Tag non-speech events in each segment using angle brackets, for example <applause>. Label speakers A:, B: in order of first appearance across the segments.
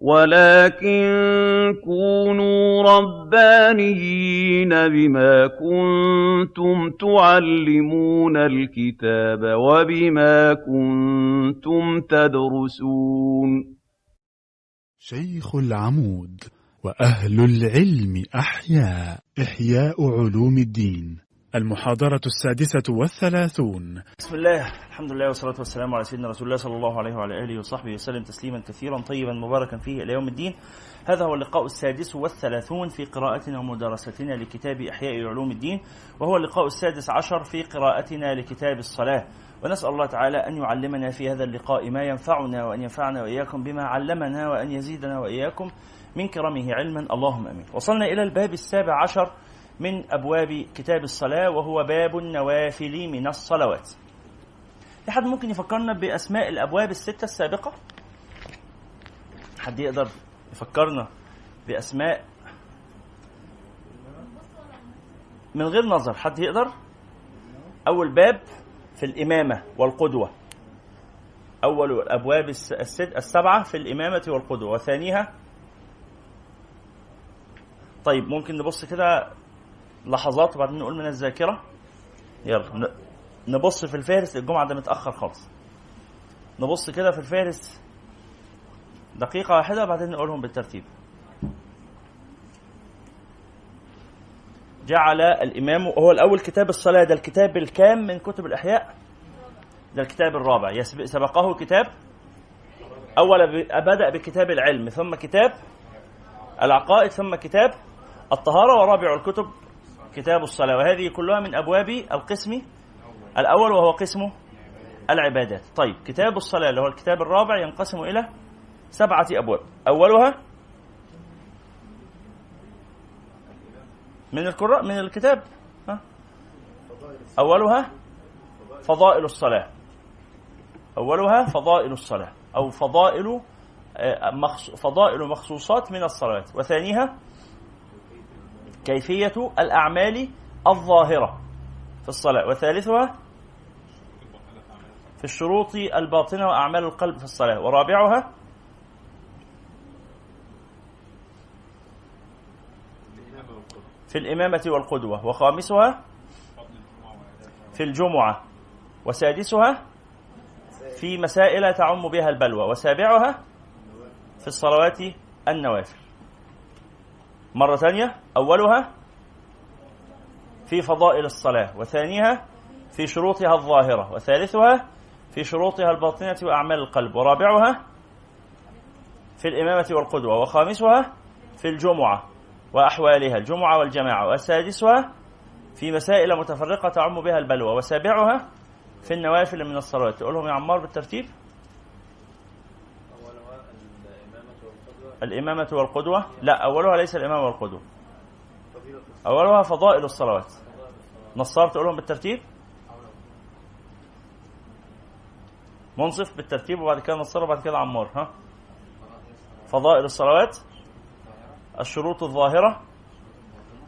A: وَلَٰكِن كُونُوا رَبَّانِيِّينَ بِمَا كُنتُمْ تُعَلِّمُونَ الْكِتَابَ وَبِمَا كُنتُمْ تَدْرُسُونَ.
B: شيخ العمود وأهل العلم أحياء إحياء علوم الدين. المحاضرة السادسة والثلاثون.
C: بسم الله الحمد لله والصلاة والسلام على سيدنا رسول الله صلى الله عليه وعلى آله وصحبه وسلم تسليما كثيرا طيبا مباركا فيه إلى يوم الدين. هذا هو اللقاء السادس والثلاثون في قراءتنا ومدارستنا لكتاب إحياء علوم الدين وهو اللقاء السادس عشر في قراءتنا لكتاب الصلاة. ونسأل الله تعالى أن يعلمنا في هذا اللقاء ما ينفعنا وأن ينفعنا وإياكم بما علمنا وأن يزيدنا وإياكم من كرمه علما. اللهم آمين. وصلنا إلى الباب السابع عشر من أبواب كتاب الصلاة وهو باب النوافل من الصلوات. في حد ممكن يفكرنا بأسماء الأبواب الستة السابقة؟ حد يقدر يفكرنا بأسماء من غير نظر حد يقدر؟ أول باب في الإمامة والقدوة. أول الأبواب السبعة في الإمامة والقدوة وثانيها طيب ممكن نبص كده لحظات وبعدين نقول من الذاكرة. يلا نبص في الفهرس الجمعة ده متأخر خالص. نبص كده في الفهرس دقيقة واحدة وبعدين نقولهم بالترتيب. جعل الإمام هو الأول كتاب الصلاة ده الكتاب الكام من كتب الإحياء؟ ده الكتاب الرابع. سبقه كتاب أول بدأ بكتاب العلم ثم كتاب العقائد ثم كتاب الطهارة ورابع الكتب كتاب الصلاة وهذه كلها من أبواب القسم الأول وهو قسم العبادات. طيب كتاب الصلاة اللي هو الكتاب الرابع ينقسم إلى سبعة أبواب. أولها من القراء من الكتاب ها؟ أولها فضائل الصلاة. أولها فضائل الصلاة أو فضائل فضائل مخصوصات من الصلوات. وثانيها كيفية الأعمال الظاهرة في الصلاة. وثالثها في الشروط الباطنة وأعمال القلب في الصلاة. ورابعها في الإمامة والقدوة. وخامسها في الجمعة. وسادسها في مسائل تعم بها البلوى. وسابعها في الصلوات النوافل. مرة ثانية أولها في فضائل الصلاة وثانيها في شروطها الظاهرة وثالثها في شروطها الباطنة وأعمال القلب ورابعها في الإمامة والقدوة وخامسها في الجمعة وأحوالها الجمعة والجماعة وسادسها في مسائل متفرقة تعم بها البلوى وسابعها في النوافل من الصلوات. تقولهم يا عمار بالترتيب؟ الإمامة والقدوة؟ لا أولها ليس الإمامة والقدوة. أولها فضائل الصلوات. نصار تقولهم بالترتيب؟ منصف بالترتيب وبعد كده نصار وبعد كده عمار ها؟ فضائل الصلوات. الشروط الظاهرة.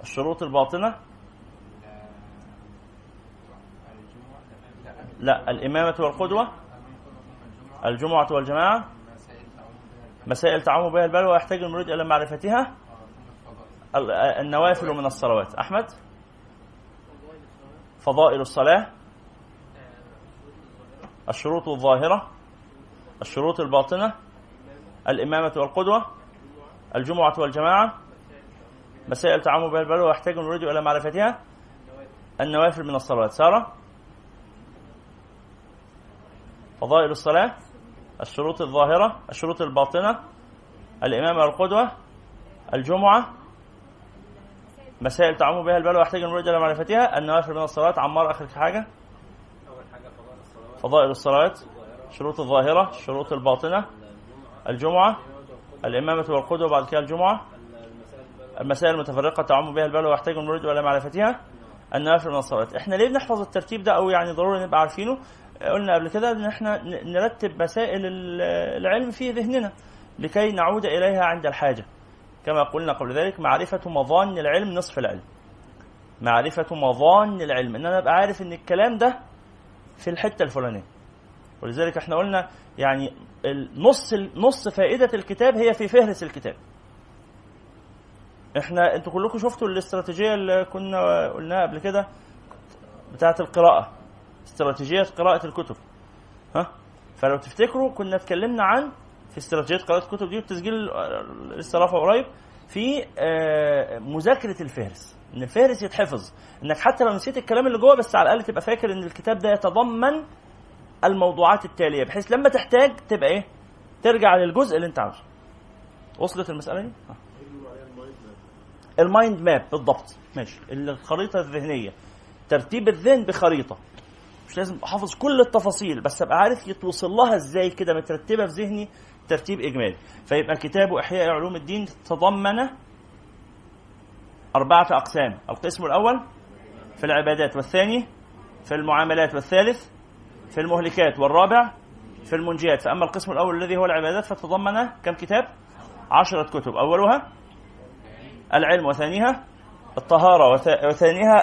C: الشروط الباطنة. لا الإمامة والقدوة. الجمعة والجماعة. مسائل تعم بها البلوى ويحتاج المريد إلى معرفتها. النوافل من الصلوات. أحمد؟ فضائل الصلاة. الشروط الظاهرة. الشروط الباطنة. الإمامة والقدوة. الجمعة والجماعة. مسائل تعم بها البلوى ويحتاج المريد إلى معرفتها. النوافل من الصلوات. سارة؟ فضائل الصلاة. الشروط الظاهرة الشروط الباطنة الإمامة والقدوة الجمعة. مسائل تعم بها البلوى يحتاج المريد إلى معرفتها. النوافل من الصلاة عمار آخر حاجة؟ فضائل الصلوات. شروط الظاهرة الشروط الباطنة. الجمعة. الإمامة والقدوة بعد كده الجمعة. المسائل المتفرقة تعم بها البلوى ويحتاج المريد إلى معرفتها. النوافل من الصلاة إحنا ليه بنحفظ الترتيب ده أو يعني ضروري نبقى عارفينه؟ قلنا قبل كده إن إحنا نرتب مسائل العلم في ذهننا لكي نعود إليها عند الحاجة. كما قلنا قبل ذلك معرفة مظان العلم نصف العلم. معرفة مظان العلم. إن أنا أبقى عارف إن الكلام ده في الحتة الفلانية. ولذلك إحنا قلنا يعني نص نص فائدة الكتاب هي في فهرس الكتاب. إحنا أنتوا كلكم شفتوا الاستراتيجية اللي كنا قلناها قبل كده بتاعة القراءة. استراتيجية قراءة الكتب. ها؟ فلو تفتكروا كنا اتكلمنا عن في استراتيجية قراءة الكتب دي والتسجيل لسه رافعه قريب في آه، مذاكرة الفهرس إن الفهرس يتحفظ. إنك حتى لو نسيت الكلام اللي جوه بس على الأقل تبقى فاكر إن الكتاب ده يتضمن الموضوعات التالية بحيث لما تحتاج تبقى إيه؟ ترجع للجزء اللي أنت عاوزه. وصلت المسألة دي؟ ال mind map. بالضبط. ماشي. الخريطة الذهنية. ترتيب الذهن بخريطة. مش لازم احافظ كل التفاصيل بس أبقى عارف يتوصل لها إزاي كده مترتبة في ذهني ترتيب إجمالي. فيبقى كتاب إحياء علوم الدين تضمن أربعة أقسام القسم الأول في العبادات والثاني في المعاملات والثالث في المهلكات والرابع في المنجيات. فأما القسم الأول الذي هو العبادات فتضمن كم كتاب؟ عشرة كتب. أولها العلم وثانيها الطهارة وثانيها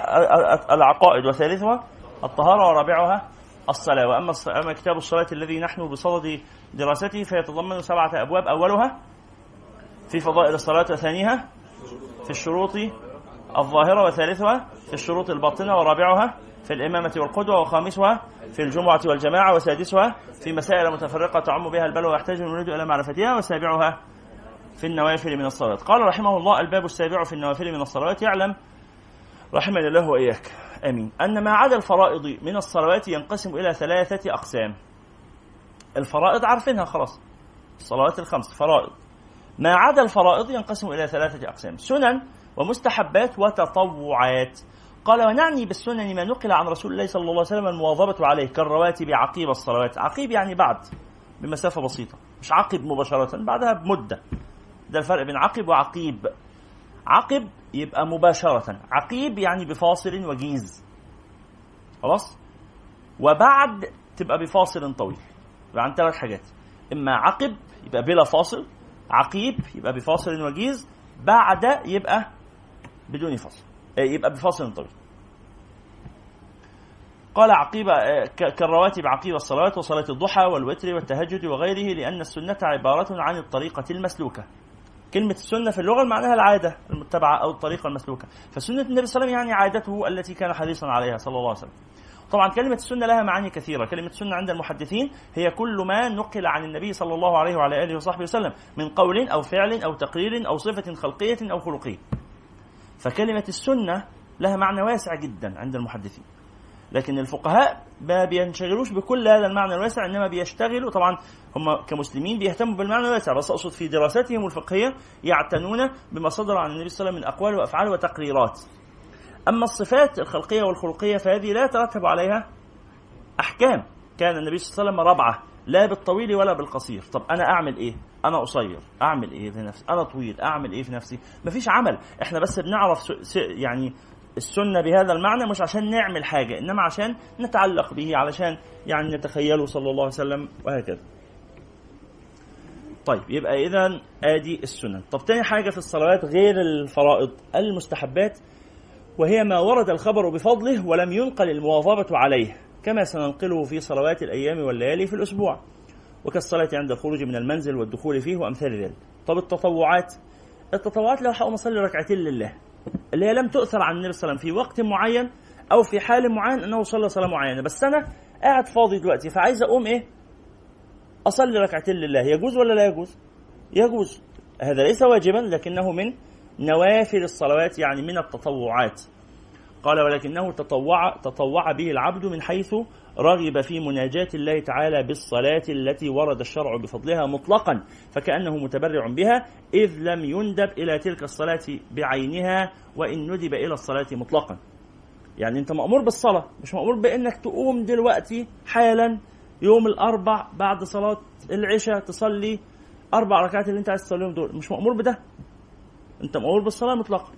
C: العقائد وثالثها الطهارة ورابعها الصلاة. وأما أما كتاب الصلاة الذي نحن بصدد دراسته فيتضمن سبعة أبواب. أولها في فضائل الصلاة وثانيها في الشروط الظاهرة وثالثها في الشروط الباطنة ورابعها في الإمامة والقدوة وخامسها في الجمعة والجماعة وسادسها في مسائل متفرقة تعم بها البلوى ويحتاج المريد إلى معرفتها وسابعها في النوافل من الصلوات قال رحمه الله الباب السابع في النوافل من الصلوات يعلم رحمني الله وإياك. آمين. أن ما عدا الفرائض من الصلوات ينقسم إلى ثلاثة أقسام. الفرائض عارفينها خلاص. الصلوات الخمس فرائض. ما عدا الفرائض ينقسم إلى ثلاثة أقسام. سنن ومستحبات وتطوعات. قال ونعني بالسنن ما نقل عن رسول الله صلى الله عليه وسلم المواظبة عليه كالرواتب عقيب الصلوات. عقيب يعني بعد بمسافة بسيطة مش عقب مباشرة بعدها بمدة. ده الفرق بين عقب وعقيب. عقب يبقى مباشرة. عقيب يعني بفاصل وجيز. خلاص؟ وبعد تبقى بفاصل طويل. يبقى عن ثلاث حاجات. إما عقب يبقى بلا فاصل. عقيب يبقى بفاصل وجيز. بعد يبقى بدون فاصل. آه، يبقى بفاصل طويل. قال عقيب آه، كالرواتب عقيب الصلوات وصلاة الضحى والوتر والتهجد وغيره لأن السنة عبارة عن الطريقة المسلوكة. كلمة السنة في اللغة معناها العادة المتبعة أو الطريقة المسلوكة. فسنة النبي صلى الله عليه وسلم يعني عادته التي كان حريصا عليها صلى الله عليه وسلم. طبعا كلمة السنة لها معاني كثيرة. كلمة السنة عند المحدثين هي كل ما نقل عن النبي صلى الله عليه وعلى آله وصحبه وسلم من قول أو فعل أو تقرير أو صفة خلقية أو خلقية. فكلمة السنة لها معنى واسع جدا عند المحدثين. لكن الفقهاء ما بينشغلوش بكل هذا المعنى الواسع إنما بيشتغلوا طبعا هم كمسلمين بيهتموا بالمعنى الواسع بس أقصد في دراستهم الفقهية يعتنون بما صدر عن النبي صلى الله عليه وسلم من أقوال وأفعال وتقريرات. أما الصفات الخلقية والخلقية فهذه لا يترتب عليها أحكام. كان النبي صلى الله عليه وسلم ربعة لا بالطويل ولا بالقصير. طب أنا أعمل إيه؟ أنا قصير. أعمل إيه في نفسي؟ أنا طويل. أعمل إيه في نفسي؟ مفيش عمل. إحنا بس بنعرف يعني السنة بهذا المعنى مش عشان نعمل حاجة إنما عشان نتعلق به علشان يعني نتخيله صلى الله عليه وسلم وهكذا. طيب يبقى إذا آدي السنن طب تاني حاجة في الصلوات غير الفرائض المستحبات وهي ما ورد الخبر بفضله ولم ينقل المواظبة عليه كما سننقله في صلوات الأيام والليالي في الأسبوع. وكالصلاة عند الخروج من المنزل والدخول فيه وأمثال ذلك. طب التطوعات؟ التطوعات لو حقوم أصلي ركعتين لله. اللي هي لم تؤثر عن النبي صلى الله عليه وسلم في وقت معين أو في حال معين أنه صلى صلاة معينة. بس أنا قاعد فاضي دلوقتي فعايز أقوم إيه؟ أصلي ركعتين لله. يجوز ولا لا يجوز؟ يجوز. هذا ليس واجبا لكنه من نوافل الصلوات يعني من التطوعات. قال ولكنه تطوع تطوع به العبد من حيث رغب في مناجاة الله تعالى بالصلاة التي ورد الشرع بفضلها مطلقا فكأنه متبرع بها إذ لم يندب إلى تلك الصلاة بعينها وإن ندب إلى الصلاة مطلقا. يعني أنت مأمور بالصلاة مش مأمور بأنك تقوم دلوقتي حالا يوم الأربع بعد صلاة العشاء تصلي أربع ركعات اللي أنت عايز تصليهم دول مش مأمور بده. أنت مأمور بالصلاة مطلقا.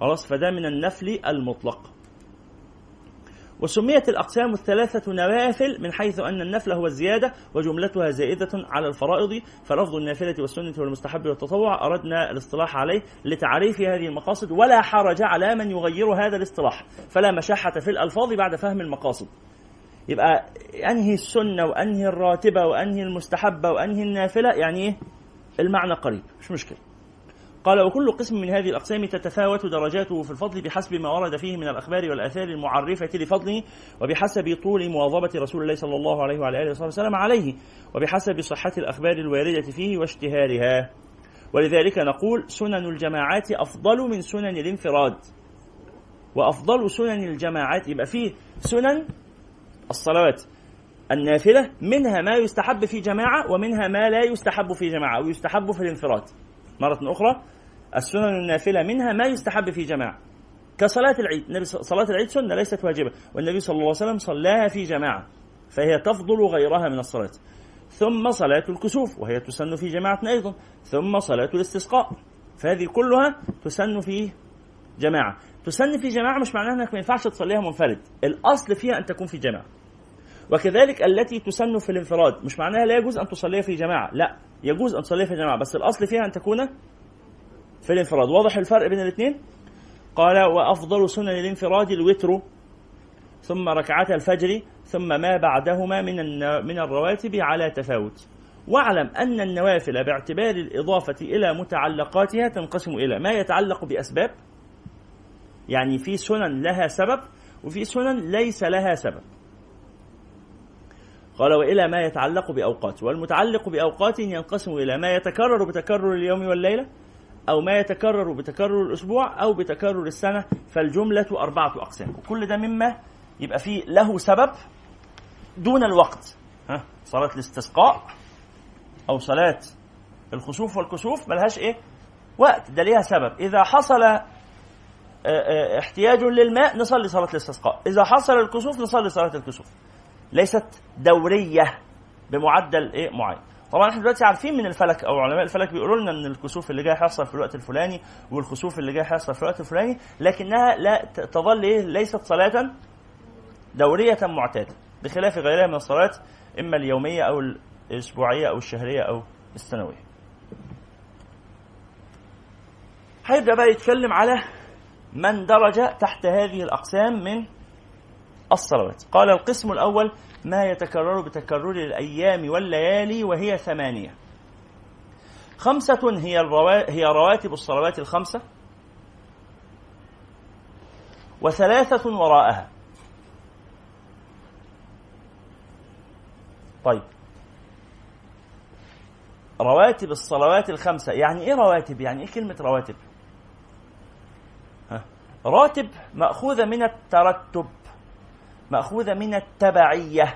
C: خلاص فده من النفل المطلق. وسميت الأقسام الثلاثة نوافل من حيث أن النفل هو الزيادة وجملتها زائدة على الفرائض فلفظ النافلة والسنة والمستحب والتطوع أردنا الاصطلاح عليه لتعريف هذه المقاصد ولا حرج على من يغير هذا الاصطلاح فلا مشحة في الألفاظ بعد فهم المقاصد. يبقى أنهي السنة وأنهي الراتبة وأنهي المستحبة وأنهي النافلة يعني إيه؟ المعنى قريب مش مشكلة. قال وكل قسم من هذه الأقسام تتفاوت درجاته في الفضل بحسب ما ورد فيه من الأخبار والآثار المعرفة لفضله وبحسب طول مواظبة رسول الله صلى الله عليه وعلى آله وسلم عليه وبحسب صحة الأخبار الواردة فيه واشتهارها. ولذلك نقول سنن الجماعات أفضل من سنن الانفراد. وأفضل سنن الجماعات يبقى فيه سنن الصلوات النافلة منها ما يستحب في جماعة ومنها ما لا يستحب في جماعة ويستحب في الانفراد. مرة أخرى السنن النافلة منها ما يستحب في جماعة. كصلاة العيد. النبي صلاة العيد سنة ليست واجبة. والنبي صلى الله عليه وسلم صلاها في جماعة. فهي تفضل غيرها من الصلاة. ثم صلاة الكسوف وهي تسن في جماعة أيضا. ثم صلاة الاستسقاء. فهذه كلها تسن في جماعة. تسن في جماعة مش معناها أنك ما ينفعش تصليها منفرد. الأصل فيها أن تكون في جماعة. وكذلك التي تسن في الانفراد مش معناها لا يجوز أن تصليها في جماعة. لا يجوز أن تصليها في جماعة. بس الأصل فيها أن تكون في الانفراد. واضح الفرق بين الاثنين؟ قال وأفضل سنن الانفراد الوتر ثم ركعتا الفجر ثم ما بعدهما من من الرواتب على تفاوت. واعلم أن النوافل باعتبار الإضافة إلى متعلقاتها تنقسم إلى ما يتعلق بأسباب يعني في سنن لها سبب وفي سنن ليس لها سبب. قال وإلى ما يتعلق بأوقات. والمتعلق بأوقات ينقسم إلى ما يتكرر بتكرر اليوم والليلة أو ما يتكرر بتكرر الأسبوع أو بتكرر السنة فالجملة أربعة أقسام. وكل ده مما يبقى فيه له سبب دون الوقت. ها صلاة الاستسقاء أو صلاة الخسوف والكسوف ملهاش إيه؟ وقت. ده ليها سبب. إذا حصل احتياج للماء نصلي صلاة الاستسقاء. إذا حصل الكسوف نصلي صلاة الكسوف. ليست دورية بمعدل إيه؟ معين. طبعا إحنا دلوقتي عارفين من الفلك أو علماء الفلك بيقولوا لنا إن الكسوف اللي جاي هيحصل في الوقت الفلاني والخسوف اللي جاي هيحصل في الوقت الفلاني لكنها لا تظل إيه؟ ليست صلاة دورية معتادة بخلاف غيرها من الصلاه إما اليومية أو الأسبوعية أو الشهرية أو السنوية. هيبدأ بقى يتكلم على من درج تحت هذه الأقسام من الصلوات. قال القسم الأول ما يتكرر بتكرر الأيام والليالي وهي ثمانية خمسة هي, الروا... هي رواتب الصلوات الخمسة وثلاثة وراءها طيب رواتب الصلوات الخمسة يعني إيه رواتب؟ يعني إيه كلمة رواتب؟ ها. راتب مأخوذة من الترتب مأخوذة من التبعية.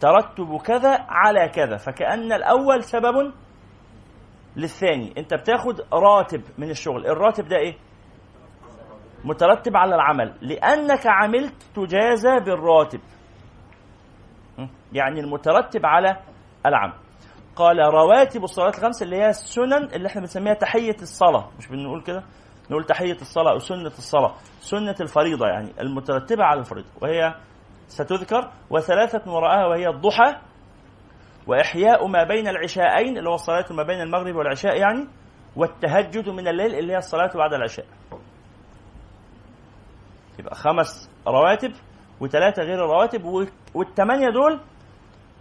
C: ترتب كذا على كذا فكأن الأول سبب للثاني. أنت بتاخد راتب من الشغل. الراتب ده إيه؟ مترتب على العمل. لأنك عملت تجازى بالراتب. يعني المترتب على العمل. قال رواتب الصلاة الخمس اللي هي السنن اللي إحنا بنسميها تحية الصلاة. مش بنقول كده؟ نقول تحية الصلاة أو سنة الصلاة. سنة الفريضة يعني المترتبة على الفريضة وهي ستذكر وثلاثة وراءها وهي الضحى وإحياء ما بين العشاءين اللي هو الصلاة ما بين المغرب والعشاء يعني والتهجد من الليل اللي هي الصلاة بعد العشاء. يبقى خمس رواتب وثلاثة غير الرواتب والثمانية دول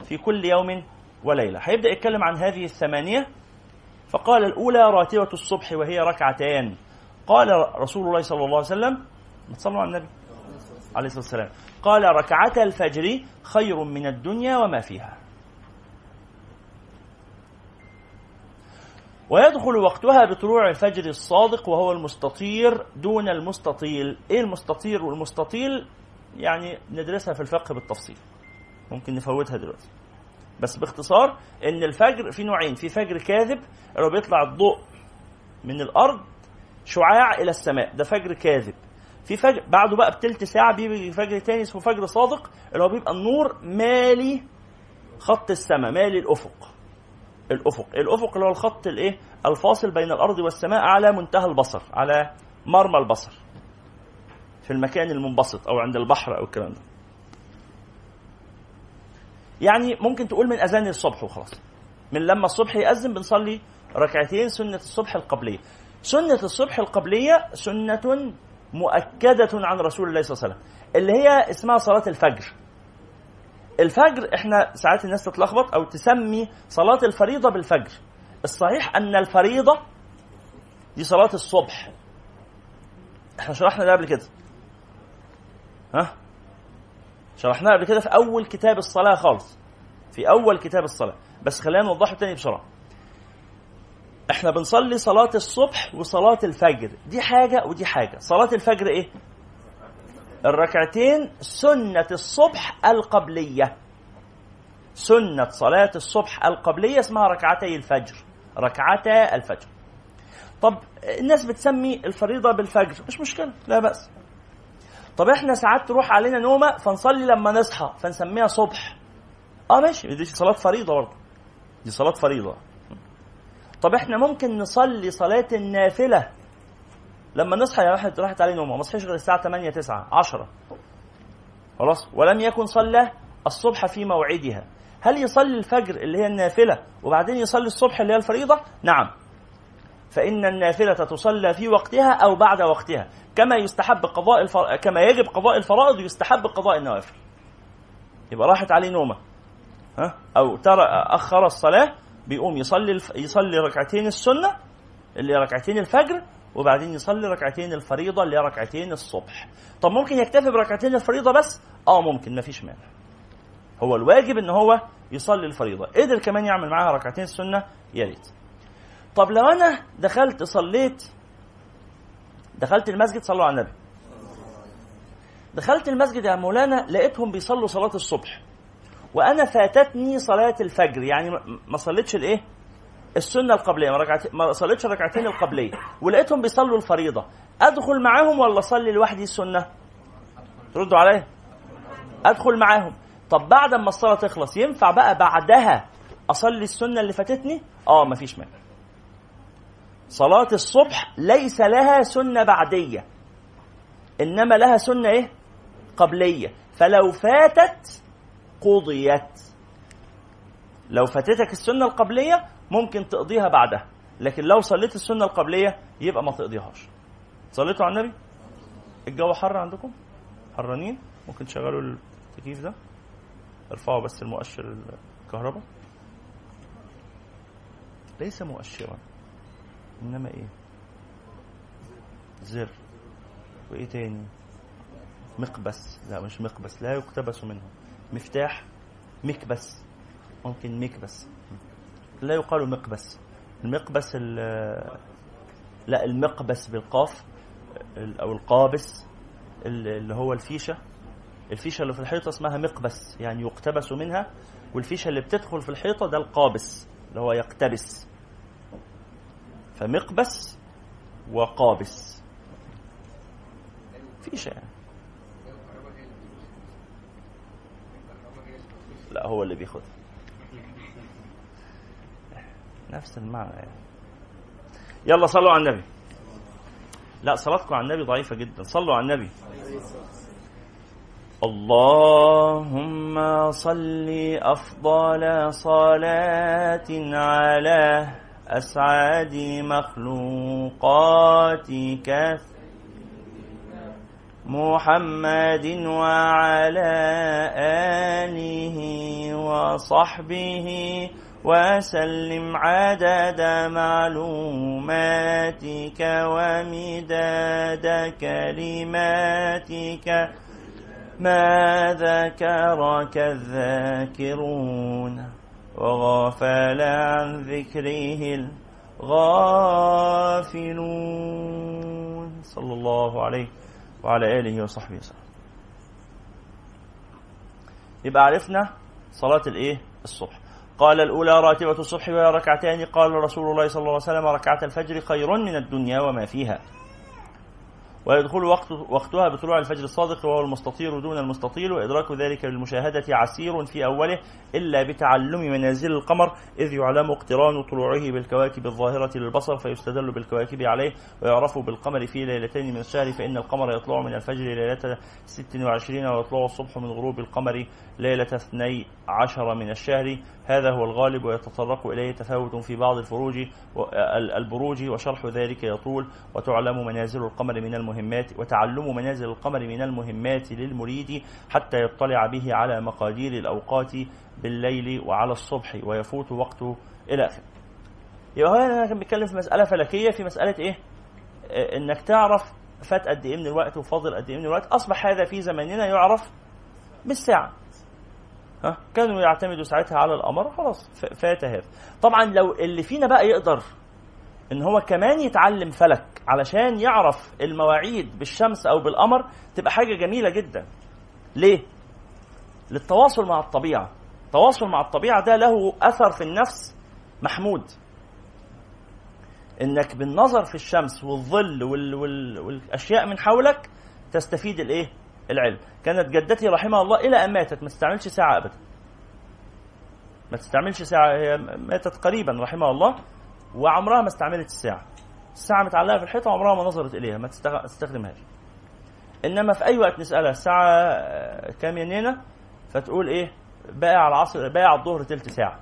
C: في كل يوم وليلة. هيبدأ يتكلم عن هذه الثمانية فقال الأولى راتبة الصبح وهي ركعتان. قال رسول الله صلى الله عليه وسلم صلوا على النبي عليه الصلاة والسلام قال ركعتا الفجر خير من الدنيا وما فيها. ويدخل وقتها بطلوع الفجر الصادق وهو المستطير دون المستطيل. إيه المستطير والمستطيل؟ يعني ندرسها في الفقه بالتفصيل. ممكن نفوتها دلوقتي. بس باختصار إن الفجر في نوعين في فجر كاذب اللي بيطلع الضوء من الأرض شعاع إلى السماء. ده فجر كاذب. في فجر بعده بقى بتلت ساعة بيجي فجر تاني اسمه فجر صادق اللي هو بيبقى النور مالي خط السماء مالي الأفق. الأفق. الأفق اللي هو الخط الإيه؟ الفاصل بين الأرض والسماء على منتهى البصر على مرمى البصر. في المكان المنبسط أو عند البحر أو الكلام ده. يعني ممكن تقول من أذان الصبح وخلاص. من لما الصبح يأذن بنصلي ركعتين سنة الصبح القبلية. سنة الصبح القبلية سنة مؤكدة عن رسول الله صلى الله عليه وسلم اللي هي اسمها صلاة الفجر. الفجر إحنا ساعات الناس تتلخبط أو تسمي صلاة الفريضة بالفجر. الصحيح أن الفريضة دي صلاة الصبح. إحنا شرحنا ده قبل كده. ها؟ شرحناه قبل كده في أول كتاب الصلاة خالص. في أول كتاب الصلاة. بس خلينا نوضحه تاني بسرعة. إحنا بنصلي صلاة الصبح وصلاة الفجر. دي حاجة ودي حاجة. صلاة الفجر إيه؟ الركعتين سنة الصبح القبلية. سنة صلاة الصبح القبلية اسمها ركعتي الفجر. ركعتا الفجر. طب الناس بتسمي الفريضة بالفجر. مش مشكلة لا بأس. طب إحنا ساعات تروح علينا نومة فنصلي لما نصحى فنسميها صبح. آه ماشي دي صلاة فريضة برضه. دي صلاة فريضة. طب إحنا ممكن نصلي صلاة النافلة؟ لما نصحى يا واحد راحت عليه نومة ما غير الساعة 8 9 10 خلاص ولم يكن صلى الصبح في موعدها. هل يصلي الفجر اللي هي النافلة وبعدين يصلي الصبح اللي هي الفريضة؟ نعم. فإن النافلة تصلى في وقتها أو بعد وقتها. كما يستحب قضاء الفر... كما يجب قضاء الفرائض يستحب قضاء النوافل. يبقى راحت عليه نومة. ها؟ أو ترى أخر الصلاة بيقوم يصلي الف... يصلي ركعتين السنة اللي ركعتين الفجر وبعدين يصلي ركعتين الفريضة اللي ركعتين الصبح. طب ممكن يكتفي بركعتين الفريضة بس؟ آه ممكن مفيش مانع. هو الواجب إن هو يصلي الفريضة. قدر كمان يعمل معاها ركعتين السنة؟ يا ريت. طب لو أنا دخلت صليت دخلت المسجد صلوا على النبي. دخلت المسجد يا مولانا لقيتهم بيصلوا صلاة الصبح. وأنا فاتتني صلاة الفجر. يعني ما صليتش الإيه؟ السنة القبلية. ما, ركعت... ما صليتش الركعتين القبلية. ولقيتهم بيصلوا الفريضة. أدخل معاهم ولا أصلي لوحدي السنة؟ ردوا عليا. أدخل معاهم. طب بعد ما الصلاة تخلص ينفع بقى بعدها أصلي السنة اللي فاتتني؟ آه مفيش مانع. صلاة الصبح ليس لها سنة بعدية إنما لها سنة إيه؟ قبلية. فلو فاتت قضيت. لو فاتتك السنة القبلية ممكن تقضيها بعدها لكن لو صليت السنة القبلية يبقى ما تقضيهاش. صليتوا على النبي؟ الجو حر عندكم؟ حرانين؟ ممكن تشغلوا التكييف ده؟ ارفعوا بس المؤشر الكهرباء. ليس مؤشرا إنما إيه؟ زر. وإيه تاني؟ مقبس. لا مش مقبس. لا يقتبس منه. مفتاح مكبس. ممكن مكبس. لا يقال مقبس. المقبس لا المقبس بالقاف أو القابس اللي هو الفيشة. الفيشة اللي في الحيطة اسمها مقبس يعني يقتبس منها. والفيشة اللي بتدخل في الحيطة ده القابس اللي هو يقتبس. فمقبس وقابس. فيشة يعني. هو اللي بياخدها. نفس المعنى يعني. يلا صلوا على النبي. لا صلاتكم على النبي ضعيفة جدا. صلوا على النبي. اللهم صل أفضل صلاة على أسعد مخلوقاتك. محمد وعلى آله وصحبه وسلم عدد معلوماتك ومداد كلماتك. ما ذكرك الذاكرون وغفل عن ذكره الغافلون. صلى الله عليه وعلى آله وصحبه وسلم. يبقى عرفنا صلاة الإيه؟ الصبح. قال الأولى راتبة الصبح وهي ركعتان. قال رسول الله صلى الله عليه وسلم ركعة الفجر خير من الدنيا وما فيها. ويدخل وقت وقتها بطلوع الفجر الصادق وهو المستطير دون المستطيل. وإدراك ذلك بالمشاهدة عسير في أوله إلا بتعلم منازل القمر إذ يعلم اقتران طلوعه بالكواكب الظاهرة للبصر فيستدل بالكواكب عليه ويعرف بالقمر في ليلتين من الشهر فإن القمر يطلع من الفجر ليلة 26 ويطلع الصبح من غروب القمر ليلة 12 من الشهر. هذا هو الغالب ويتطرق إليه تفاوت في بعض الفروج البروج وشرح ذلك يطول وتعلم منازل القمر من المهم المهمات وتعلم منازل القمر من المهمات للمريد حتى يطلع به على مقادير الأوقات بالليل وعلى الصبح ويفوت وقته إلى آخره يبقى هو أنا كان بيتكلم في مسألة فلكية في مسألة إيه؟ آه، إنك تعرف فات قد إيه من الوقت وفاضل قد إيه من الوقت. أصبح هذا في زماننا يعرف بالساعة. ها؟ كانوا يعتمدوا ساعتها على القمر خلاص فات هذا طبعا لو اللي فينا بقى يقدر إن هو كمان يتعلم فلك علشان يعرف المواعيد بالشمس أو بالقمر تبقى حاجة جميلة جدا. ليه؟ للتواصل مع الطبيعة. التواصل مع الطبيعة ده له أثر في النفس محمود. إنك بالنظر في الشمس والظل وال... وال... والأشياء من حولك تستفيد الإيه؟ العلم. كانت جدتي رحمها الله إلى أن ماتت ما تستعملش ساعة ابدا. ما تستعملش ساعة هي ماتت قريبا رحمها الله وعمرها ما استعملت الساعة. الساعة متعلقة في الحيطة وعمرها ما نظرت إليها ما تستخدمهاش إنما في أي وقت نسألها الساعة كام ينينا فتقول إيه؟ باقي على العصر باقي على الظهر تلت ساعة.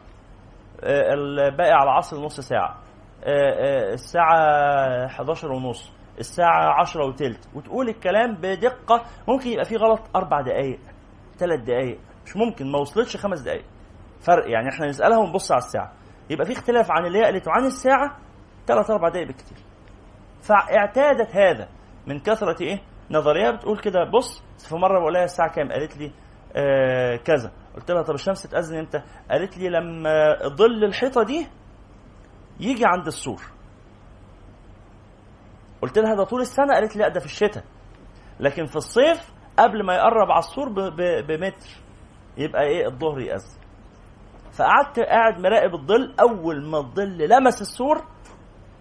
C: آه، باقي على العصر نص ساعة. آه، آه، الساعة 11 ونص. الساعة عشرة وتلت. وتقول الكلام بدقة ممكن يبقى فيه غلط أربع دقايق ثلاث دقايق مش ممكن ما وصلتش خمس دقايق. فرق يعني إحنا نسألها ونبص على الساعة. يبقى في اختلاف عن اللي هي عن الساعة ثلاث أربع دقايق بكتير. فاعتادت هذا من كثرة إيه؟ نظرية بتقول كده بص في مرة بقول لها الساعة كام؟ قالت لي آه كذا. قلت لها طب الشمس تأذن إمتى؟ قالت لي لما ظل الحيطة دي يجي عند السور. قلت لها ده طول السنة قالت لي لا ده في الشتاء. لكن في الصيف قبل ما يقرب على السور بمتر. يبقى إيه؟ الظهر يأذن. فقعدت قاعد مراقب الظل. أول ما الظل لمس السور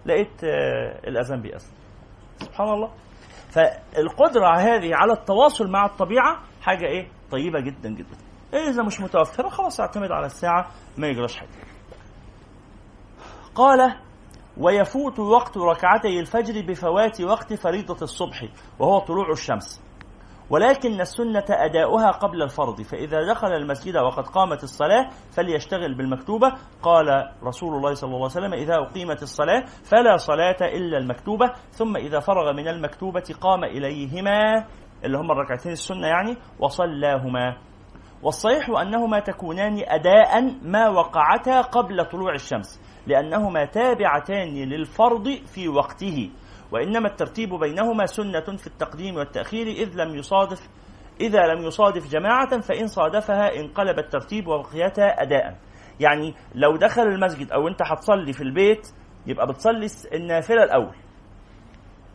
C: لقيت آه الأذان بيأذن. سبحان الله. فالقدرة هذه على التواصل مع الطبيعة حاجة إيه؟ طيبة جدا جدا. إذا مش متوفرة خلاص أعتمد على الساعة ما يجراش حاجة. قال ويفوت وقت ركعتي الفجر بفوات وقت فريضة الصبح وهو طلوع الشمس. ولكن السنة أداؤها قبل الفرض فإذا دخل المسجد وقد قامت الصلاة فليشتغل بالمكتوبة. قال رسول الله صلى الله عليه وسلم إذا أقيمت الصلاة فلا صلاة إلا المكتوبة ثم إذا فرغ من المكتوبة قام إليهما. اللي هم الركعتين السنة يعني وصلاهما. والصحيح أنهما تكونان أداء ما وقعتا قبل طلوع الشمس. لأنهما تابعتان للفرض في وقته وإنما الترتيب بينهما سنة في التقديم والتأخير إذ لم يصادف إذا لم يصادف جماعة فإن صادفها انقلب الترتيب وبقيتا أداء. يعني لو دخل المسجد أو أنت هتصلي في البيت يبقى بتصلي النافلة الأول.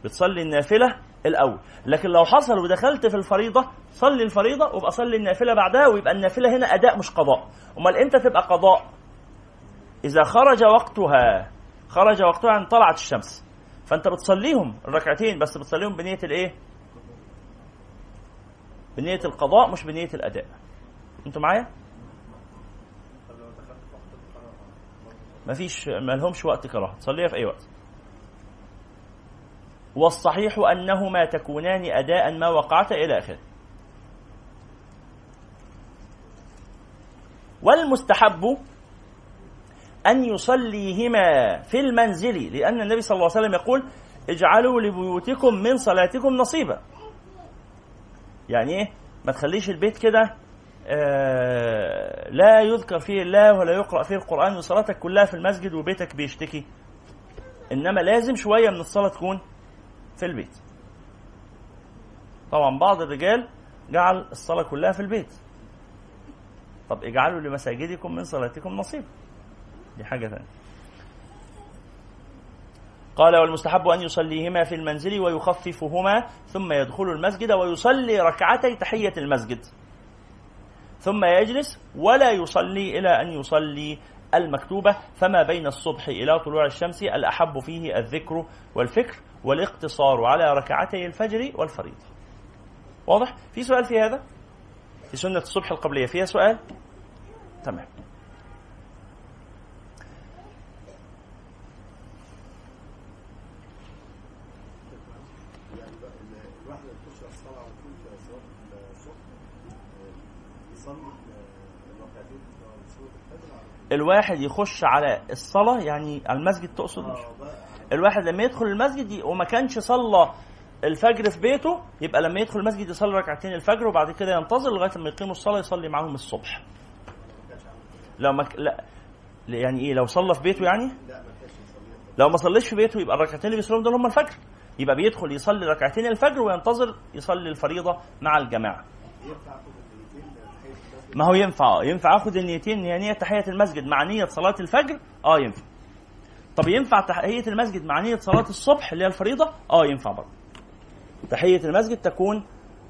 C: بتصلي النافلة الأول. لكن لو حصل ودخلت في الفريضة صلي الفريضة وابقى صلي النافلة بعدها ويبقى النافلة هنا أداء مش قضاء. أمال إمتى تبقى قضاء؟ إذا خرج وقتها خرج وقتها أن طلعت الشمس. فأنت بتصليهم الركعتين بس بتصليهم بنية الإيه؟ بنية القضاء مش بنية الأداء. أنتوا معايا؟ مفيش ما لهمش وقت كراهة. تصليها في أي وقت. والصحيح أنهما تكونان أداء ما وقعت إلى آخره. والمستحب أن يصليهما في المنزل لأن النبي صلى الله عليه وسلم يقول اجعلوا لبيوتكم من صلاتكم نصيبا. يعني إيه؟ ما تخليش البيت كده آه لا يذكر فيه الله ولا يقرأ فيه القرآن وصلاتك كلها في المسجد وبيتك بيشتكي. إنما لازم شوية من الصلاة تكون في البيت. طبعا بعض الرجال جعل الصلاة كلها في البيت. طب اجعلوا لمساجدكم من صلاتكم نصيب دي حاجة ثانية قال والمستحب أن يصليهما في المنزل ويخففهما ثم يدخل المسجد ويصلي ركعتي تحية المسجد ثم يجلس ولا يصلي إلى أن يصلي المكتوبة فما بين الصبح إلى طلوع الشمس الأحب فيه الذكر والفكر والاقتصار على ركعتي الفجر والفريضة واضح؟ في سؤال في هذا؟ في سنة الصبح القبلية فيها سؤال؟ تمام الواحد يخش على الصلاة يعني على المسجد تقصد الواحد لما يدخل المسجد وما كانش صلى الفجر في بيته يبقى لما يدخل المسجد يصلي ركعتين الفجر وبعد كده ينتظر لغاية ما يقيموا الصلاة يصلي معاهم الصبح. لو ما. لا يعني إيه لو صلى في بيته يعني؟ لو ما صليش في بيته يبقى الركعتين اللي بيصليهم دول هم الفجر. يبقى بيدخل يصلي ركعتين الفجر وينتظر يصلي الفريضة مع الجماعة. ما هو ينفع؟ ينفع اخد النيتين هي نيه تحية المسجد مع نية صلاة الفجر؟ آه ينفع. طب ينفع تحية المسجد مع نية صلاة الصبح اللي هي الفريضة؟ آه ينفع برضه. تحية المسجد تكون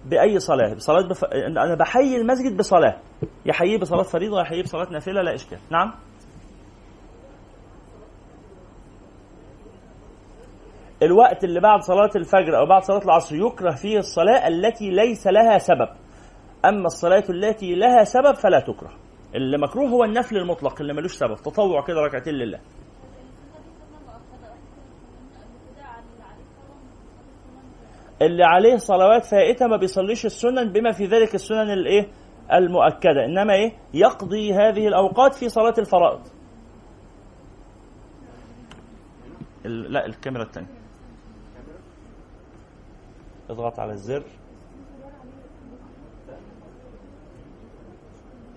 C: بأي صلاة؟ بصلاة بف... أنا بحيي المسجد بصلاة. يحييه بصلاة فريضة يحييه بصلاة نافلة لا إشكال. نعم؟ الوقت اللي بعد صلاة الفجر أو بعد صلاة العصر يكره فيه الصلاة التي ليس لها سبب. أما الصلاة التي لها سبب فلا تكره. اللي مكروه هو النفل المطلق اللي ملوش سبب تطوع كده ركعتين لله. اللي عليه صلوات فائتة ما بيصليش السنن بما في ذلك السنن الإيه؟ المؤكدة. إنما إيه؟ يقضي هذه الأوقات في صلاة الفرائض. لا الكاميرا الثانية اضغط على الزر.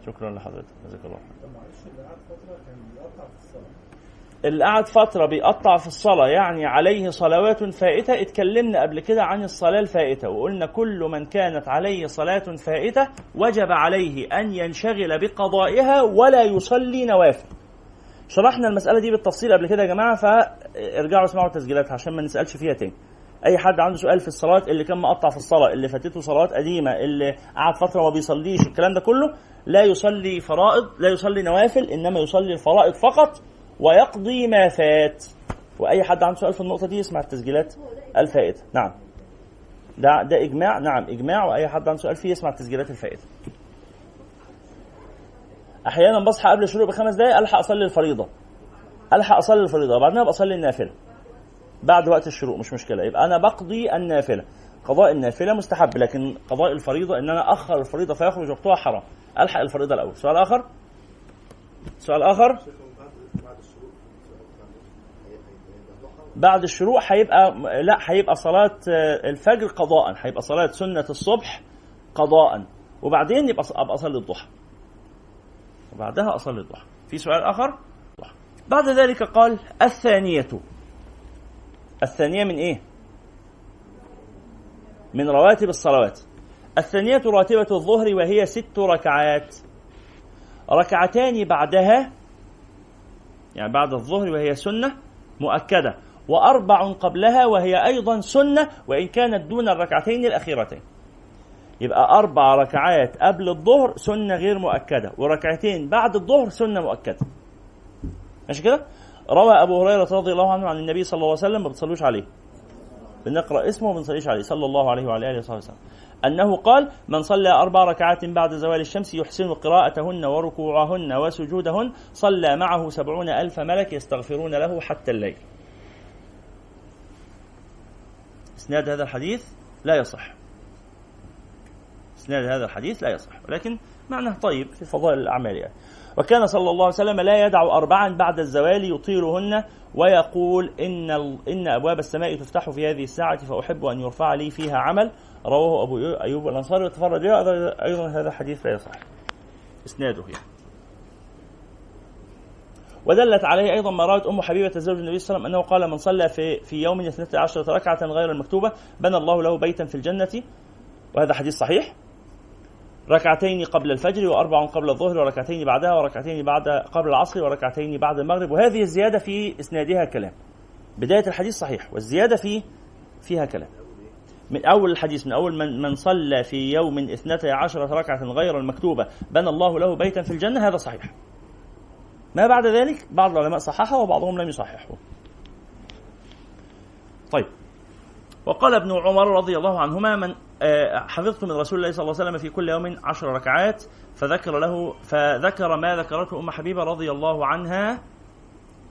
C: شكرا لحضرتك. جزاك الله اللي قعد فترة بيقطع في الصلاة يعني عليه صلوات فائتة. اتكلمنا قبل كده عن الصلاة الفائتة وقلنا كل من كانت عليه صلاة فائتة وجب عليه أن ينشغل بقضائها ولا يصلي نوافل. شرحنا المسألة دي بالتفصيل قبل كده يا جماعة فارجعوا اسمعوا التسجيلات عشان ما نسألش فيها تاني. أي حد عنده سؤال في الصلاة اللي كان مقطع في الصلاة اللي فاتته صلوات قديمة اللي قعد فترة ما بيصليش الكلام ده كله لا يصلي فرائض لا يصلي نوافل إنما يصلي الفرائض فقط ويقضي ما فات. وأي حد عنده سؤال في النقطة دي يسمع التسجيلات الفائتة. نعم. ده ده إجماع نعم إجماع وأي حد عنده سؤال فيه يسمع التسجيلات الفائتة. أحيانا بصحى قبل الشروق بخمس دقائق ألحق أصلي الفريضة. ألحق أصلي الفريضة وبعدين أبقى أصلي النافلة. بعد وقت الشروق مش مشكلة. يبقى أنا بقضي النافلة. قضاء النافلة مستحب لكن قضاء الفريضة إن أنا أخر الفريضة فيخرج وقتها حرام. ألحق الفريضة الأول. سؤال آخر؟ سؤال آخر؟ بعد الشروق هيبقى لا هيبقى صلاة الفجر قضاء. هيبقى صلاة سنة الصبح قضاء. وبعدين يبقى أبقى أصلي الضحى. وبعدها أصلي الضحى. في سؤال آخر؟ بعد ذلك قال الثانية. الثانية من إيه؟ من رواتب الصلوات. الثانية راتبة الظهر وهي ست ركعات. ركعتان بعدها يعني بعد الظهر وهي سنة مؤكدة. وأربع قبلها وهي أيضا سنة وإن كانت دون الركعتين الأخيرتين. يبقى أربع ركعات قبل الظهر سنة غير مؤكدة وركعتين بعد الظهر سنة مؤكدة. ماشي كده؟ روى أبو هريرة رضي الله عنه عن النبي صلى الله عليه وسلم ما بتصلوش عليه. بنقرأ اسمه وما بنصليش عليه. صلى الله عليه وعلى آله وصحبه وسلم. أنه قال من صلى أربع ركعات بعد زوال الشمس يحسن قراءتهن وركوعهن وسجودهن صلى معه سبعون ألف ملك يستغفرون له حتى الليل. إسناد هذا الحديث لا يصح. إسناد هذا الحديث لا يصح. ولكن معناه طيب في فضائل الأعمال يعني. وكان صلى الله عليه وسلم لا يدع أربعا بعد الزوال يطيلهن ويقول إن إن أبواب السماء تفتح في هذه الساعة فأحب أن يرفع لي فيها عمل. رواه أبو أيوب الأنصاري. وتفرد أيضا هذا الحديث لا يصح. إسناده يعني ودلت عليه أيضا ما روت أم حبيبة زوج النبي صلى الله عليه وسلم أنه قال من صلى في في يوم اثنتي عشرة ركعة غير المكتوبة بنى الله له بيتا في الجنة. وهذا حديث صحيح. ركعتين قبل الفجر وأربع قبل الظهر وركعتين بعدها وركعتين بعد قبل العصر وركعتين بعد المغرب. وهذه الزيادة في إسنادها كلام. بداية الحديث صحيح والزيادة في فيها كلام. من أول الحديث من أول من من صلى في يوم اثنتي عشرة ركعة غير المكتوبة بنى الله له بيتا في الجنة هذا صحيح. ما بعد ذلك بعض العلماء صححه وبعضهم لم يصححه. طيب. وقال ابن عمر رضي الله عنهما من حفظت من رسول الله صلى الله عليه وسلم في كل يوم عشر ركعات فذكر له فذكر ما ذكرته أم حبيبة رضي الله عنها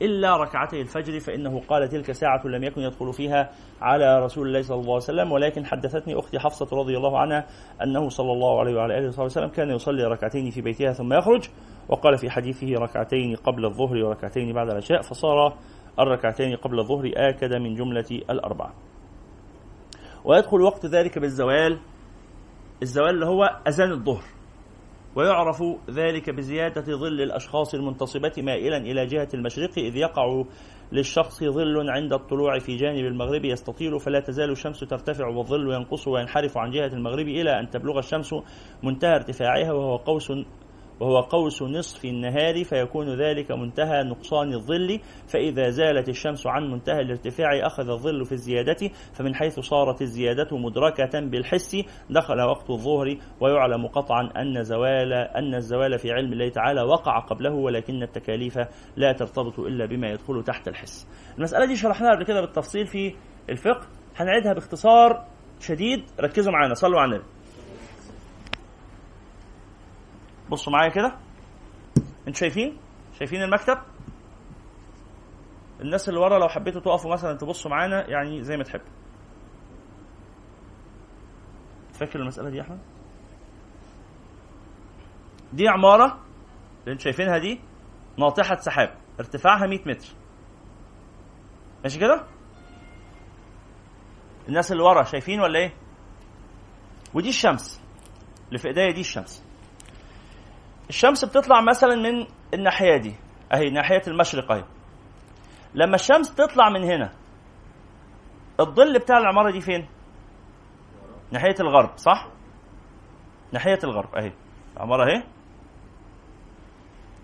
C: إلا ركعتي الفجر فإنه قال تلك ساعة لم يكن يدخل فيها على رسول الله صلى الله عليه وسلم ولكن حدثتني أختي حفصة رضي الله عنها أنه صلى الله عليه وعلى آله وصحبه وسلم كان يصلي ركعتين في بيتها ثم يخرج وقال في حديثه ركعتين قبل الظهر وركعتين بعد العشاء فصار الركعتين قبل الظهر آكد من جملة الأربعة. ويدخل وقت ذلك بالزوال الزوال اللي هو أذان الظهر. ويعرف ذلك بزيادة ظل الأشخاص المنتصبة مائلا إلى جهة المشرق إذ يقع للشخص ظل عند الطلوع في جانب المغرب يستطيل فلا تزال الشمس ترتفع والظل ينقص وينحرف عن جهة المغرب إلى أن تبلغ الشمس منتهى ارتفاعها وهو قوس وهو قوس نصف النهار فيكون ذلك منتهى نقصان الظل. فإذا زالت الشمس عن منتهى الارتفاع أخذ الظل في الزيادة فمن حيث صارت الزيادة مدركة بالحس دخل وقت الظهر. ويعلم قطعا أن زوال أن الزوال في علم الله تعالى وقع قبله ولكن التكاليف لا ترتبط إلا بما يدخل تحت الحس. المسألة دي شرحناها قبل كده بالتفصيل في الفقه. هنعيدها باختصار شديد. ركزوا معانا صلوا على النبي. بصوا معايا كده. أنتوا شايفين؟ شايفين المكتب؟ الناس اللي ورا لو حبيتوا تقفوا مثلا تبصوا معانا يعني زي ما تحب. فاكر المسألة دي يا أحمد؟ دي عمارة اللي أنتوا شايفينها دي ناطحة سحاب ارتفاعها 100 متر. ماشي كده؟ الناس اللي ورا شايفين ولا إيه؟ ودي الشمس. اللي في إيديا دي الشمس. الشمس بتطلع مثلا من الناحية دي. أهي ناحية المشرق أهي. لما الشمس تطلع من هنا الظل بتاع العمارة دي فين؟ ناحية الغرب صح؟ ناحية الغرب أهي. العمارة أهي.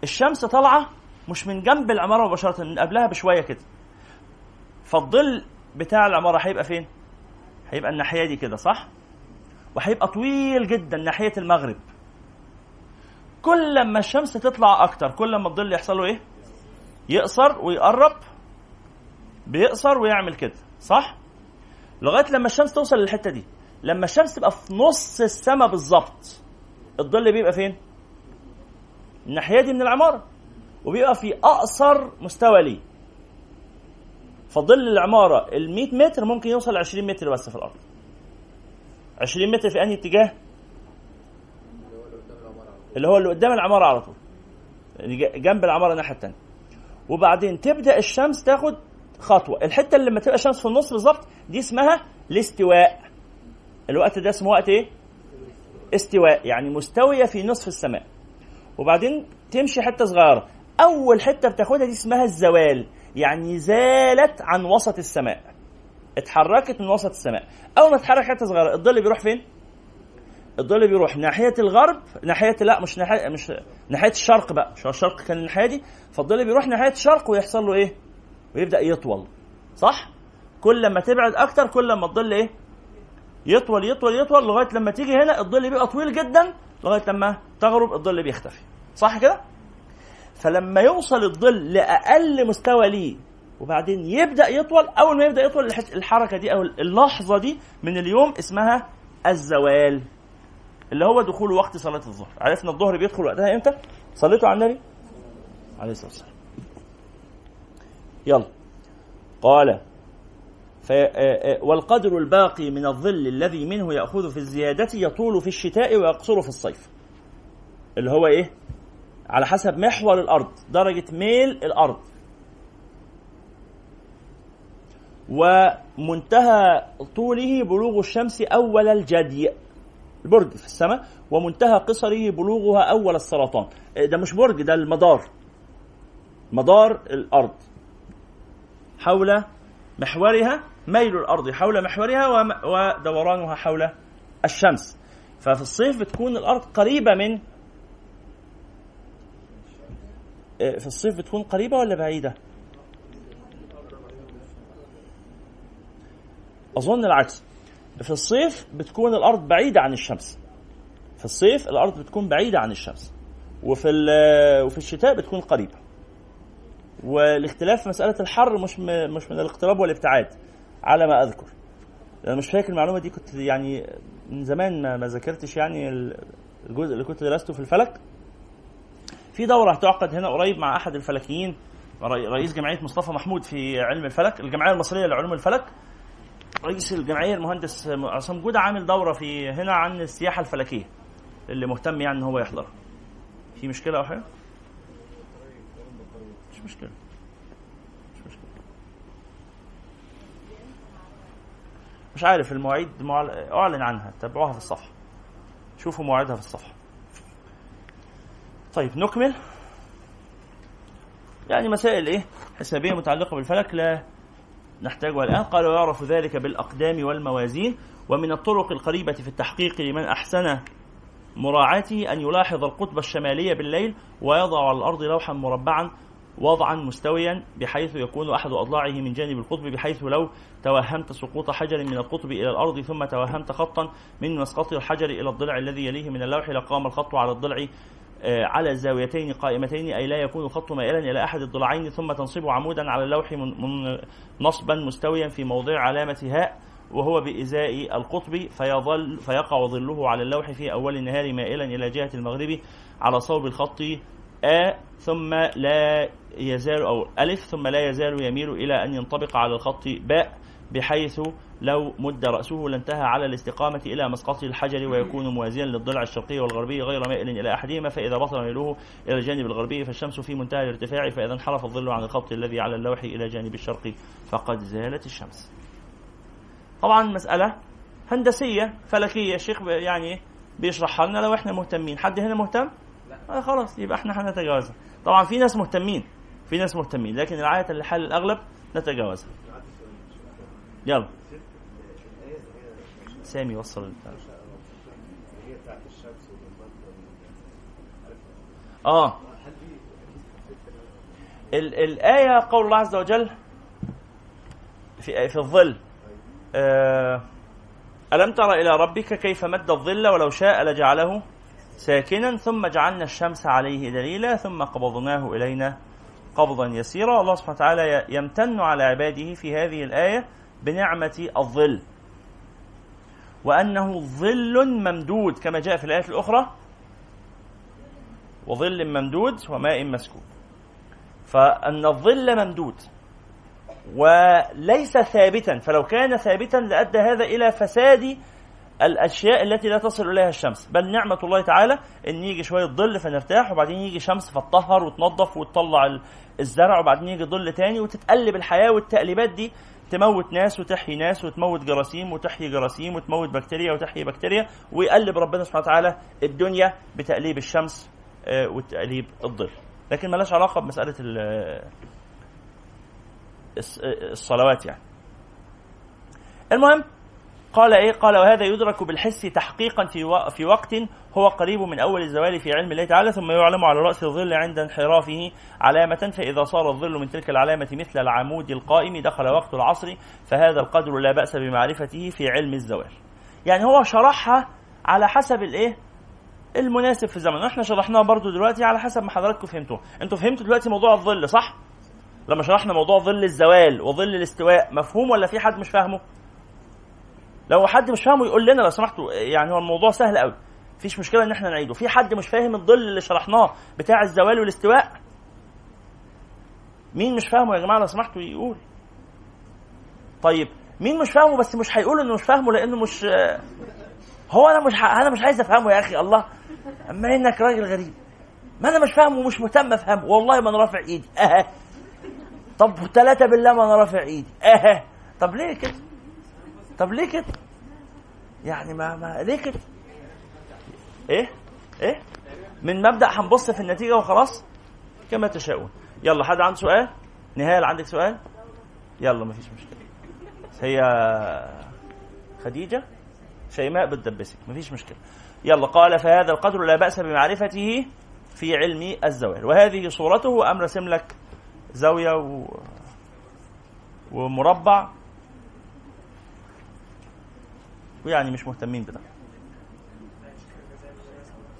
C: الشمس طالعة مش من جنب العمارة مباشرة من قبلها بشوية كده. فالظل بتاع العمارة هيبقى فين؟ هيبقى الناحية دي كده صح؟ وهيبقى طويل جدا ناحية المغرب. كل لما الشمس تطلع أكتر كل لما الظل يحصل له إيه؟ يقصر ويقرب بيقصر ويعمل كده صح؟ لغاية لما الشمس توصل للحتة دي لما الشمس تبقى في نص السماء بالظبط الظل بيبقى فين؟ الناحية دي من العمارة وبيبقى في أقصر مستوى ليه. فظل العمارة ال 100 متر ممكن يوصل 20 متر بس في الأرض. 20 متر في أنهي اتجاه؟ اللي هو اللي قدام العمارة على طول. يعني جنب العمارة الناحيه الثانية وبعدين تبدأ الشمس تاخد خطوة. الحتة اللي لما تبقى الشمس في النص بالظبط دي اسمها الاستواء. الوقت ده اسمه وقت إيه؟ استواء يعني مستوية في نصف السماء. وبعدين تمشي حتة صغيرة. أول حتة بتاخدها دي اسمها الزوال. يعني زالت عن وسط السماء. اتحركت من وسط السماء. أول ما تتحرك حتة صغيرة الظل بيروح فين؟ الظل بيروح ناحية الغرب ناحية لا مش ناحية مش ناحية الشرق بقى مش الشرق كان الناحية دي فالظل بيروح ناحية الشرق ويحصل له إيه؟ ويبدأ يطول صح؟ كل لما تبعد أكتر كل لما الظل إيه؟ يطول يطول يطول لغاية لما تيجي هنا الظل بيبقى طويل جدا لغاية لما تغرب الظل بيختفي صح كده؟ فلما يوصل الظل لأقل مستوى ليه وبعدين يبدأ يطول أول ما يبدأ يطول الحركة دي أو اللحظة دي من اليوم اسمها الزوال اللي هو دخول وقت صلاة الظهر. عرفنا الظهر بيدخل وقتها إمتى؟ صليتوا على النبي؟ عليه الصلاة والسلام. يلا. قال والقدر الباقي من الظل الذي منه يأخذ في الزيادة يطول في الشتاء ويقصر في الصيف. اللي هو إيه؟ على حسب محور الأرض درجة ميل الأرض. ومنتهى طوله بلوغ الشمس أول الجدي. البرج في السماء ومنتهى قصره بلوغها أول السرطان. إيه، ده مش برج ده المدار. مدار الأرض. حول محورها ميل الأرض حول محورها ودورانها حول الشمس. ففي الصيف بتكون الأرض قريبة من إيه، في الصيف بتكون قريبة ولا بعيدة؟ أظن العكس. في الصيف بتكون الأرض بعيدة عن الشمس. في الصيف الأرض بتكون بعيدة عن الشمس. وفي وفي الشتاء بتكون قريبة. والاختلاف في مسألة الحر مش مش من الاقتراب والابتعاد على ما أذكر. أنا مش فاكر المعلومة دي كنت يعني من زمان ما, ما ذاكرتش يعني الجزء اللي كنت درسته في الفلك. في دورة هتعقد هنا قريب مع أحد الفلكيين رئيس جمعية مصطفى محمود في علم الفلك الجمعية المصرية لعلوم الفلك. رئيس الجمعية المهندس عصام جودة عامل دورة في هنا عن السياحة الفلكية اللي مهتم يعني إن هو يحضر. في مشكلة أو حاجة؟ مش مشكلة. مش عارف المواعيد أعلن عنها. تابعوها في الصفحة. شوفوا مواعيدها في الصفحة. طيب نكمل. يعني مسائل إيه؟ حسابية متعلقة بالفلك لا نحتاجها الآن. قال ويعرف ذلك بالأقدام والموازين ومن الطرق القريبة في التحقيق لمن أحسن مراعاته أن يلاحظ القطب الشمالية بالليل ويضع على الأرض لوحا مربعا وضعا مستويا بحيث يكون أحد أضلاعه من جانب القطب بحيث لو توهمت سقوط حجر من القطب إلى الأرض ثم توهمت خطا من مسقط الحجر إلى الضلع الذي يليه من اللوح لقام الخط على الضلع على الزاويتين قائمتين أي لا يكون الخط مائلا إلى أحد الضلعين ثم تنصب عمودا على اللوح نصبا مستويا في موضع علامة هاء وهو بإزاء القطب فيظل فيقع ظله على اللوح في أول النهار مائلا إلى جهة المغرب على صوب الخط آ ثم لا يزال أو ألف ثم لا يزال يميل إلى أن ينطبق على الخط باء. بحيث لو مد رأسه لانتهى على الاستقامة إلى مسقط الحجر ويكون موازيا للضلع الشرقي والغربي غير مائل إلى أحدهما فإذا بطل ميله إلى الجانب الغربي فالشمس في منتهى الارتفاع فإذا انحرف الظل عن الخط الذي على اللوح إلى جانب الشرقي فقد زالت الشمس. طبعا مسألة هندسية فلكية. الشيخ يعني بيشرحها لنا لو إحنا مهتمين. حد هنا مهتم؟ لا. آه خلاص يبقى إحنا هنتجاوزها. طبعا في ناس مهتمين في ناس مهتمين لكن اللي حل الأغلب نتجاوزها. يلا. سامي وصل البتاع آه. ال الآية قول الله عز وجل في في الظل. آه ألم تر إلى ربك كيف مد الظل ولو شاء لجعله ساكنا ثم جعلنا الشمس عليه دليلا ظ قبضناه إلينا قبضا يسيرا. الله سبحانه وتعالى يمتن على عباده في هذه الآية بنعمة الظل. وأنه ظل ممدود كما جاء في الآيات الأخرى. وظل ممدود وماء مسكوب. فأن الظل ممدود. وليس ثابتا فلو كان ثابتا لأدى هذا إلى فساد الأشياء التي لا تصل إليها الشمس. بل نعمة الله تعالى إن يجي شوية ظل فنرتاح وبعدين يجي شمس فتطهر وتنظف وتطلع الزرع وبعدين يجي ظل تاني وتتقلب الحياة والتقليبات دي. تموت ناس وتحيي ناس وتموت جراثيم وتحيي جراثيم وتموت بكتيريا وتحيي بكتيريا ويقلب ربنا سبحانه وتعالى الدنيا بتقليب الشمس آه، وتقليب الظل. لكن ملاش علاقة بمسألة الصلوات يعني. المهم قال إيه؟ قال وهذا يدرك بالحس تحقيقا في في وقت هو قريب من أول الزوال في علم الله تعالى ثم يعلم على رأس الظل عند انحرافه علامة فإذا صار الظل من تلك العلامة مثل العمود القائم دخل وقت العصر فهذا القدر لا بأس بمعرفته في علم الزوال. يعني هو شرحها على حسب الإيه؟ المناسب في الزمن. وإحنا شرحناها برضو دلوقتي على حسب ما حضراتكم فهمتوه. أنتوا فهمتوا دلوقتي موضوع الظل صح؟ لما شرحنا موضوع ظل الزوال وظل الاستواء مفهوم ولا في حد مش فاهمه؟ لو حد مش فاهمه يقول لنا لو سمحتوا يعني هو الموضوع سهل قوي. مفيش مشكلة إن إحنا نعيده. في حد مش فاهم الظل اللي شرحناه بتاع الزوال والاستواء؟ مين مش فاهمه يا جماعة لو سمحتوا يقول. طيب مين مش فاهمه بس مش هيقول إنه مش فاهمه لأنه مش هو أنا مش ح... أنا مش عايز أفهمه يا أخي الله. أما إنك راجل غريب. ما أنا مش فاهمه ومش مهتم أفهمه. والله ما أنا رافع إيدي. آه طب ثلاثة بالله ما أنا رافع إيدي. آه طب ليه كده؟ طب ليه كده؟ يعني ما, ما ليه كده؟ إيه؟ إيه؟ من مبدأ هنبص في النتيجة وخلاص؟ كما تشاءون. يلا حد عنده سؤال؟ نهال عندك سؤال؟ يلا ما فيش مشكلة. هي خديجة؟ شيماء بتدبسك ما فيش مشكلة. يلا قال فهذا القدر لا بأس بمعرفته في علم الزوال وهذه صورته أم رسم لك زاوية و... ومربع؟ ويعني مش مهتمين بده.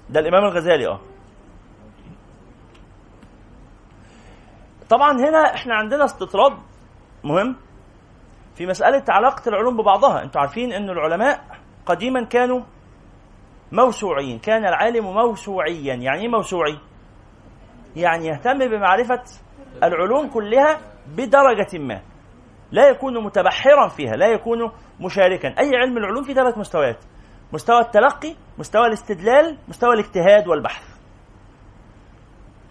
C: ده الإمام الغزالي آه. طبعا هنا إحنا عندنا استطراد مهم في مسألة علاقة العلوم ببعضها. أنتوا عارفين ان العلماء قديما كانوا موسوعيين كان العالم موسوعيا. يعني إيه موسوعي؟ يعني يهتم بمعرفة العلوم كلها بدرجة ما. لا يكون متبحرا فيها لا يكون مشاركا. أي علم العلوم في ثلاث مستويات. مستوى التلقي مستوى الاستدلال مستوى الاجتهاد والبحث.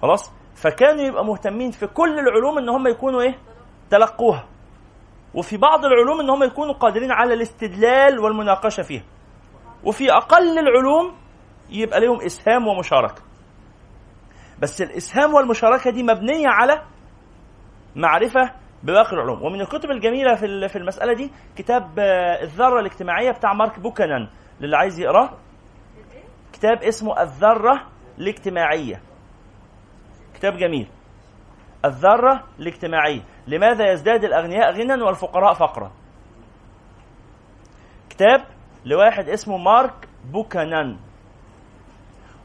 C: خلاص؟ فكانوا يبقى مهتمين في كل العلوم إن هم يكونوا إيه؟ تلقوها. وفي بعض العلوم إن هم يكونوا قادرين على الاستدلال والمناقشة فيها. وفي أقل العلوم يبقى لهم إسهام ومشاركة. بس الإسهام والمشاركة دي مبنية على معرفة بباقي العلوم. ومن الكتب الجميلة في في المسألة دي كتاب آه، الذرة الاجتماعية بتاع مارك بوكانان للي عايز يقراه كتاب اسمه الذرة الاجتماعية. كتاب جميل. الذرة الاجتماعية. لماذا يزداد الأغنياء غنى والفقراء فقرا؟ كتاب لواحد اسمه مارك بوكانان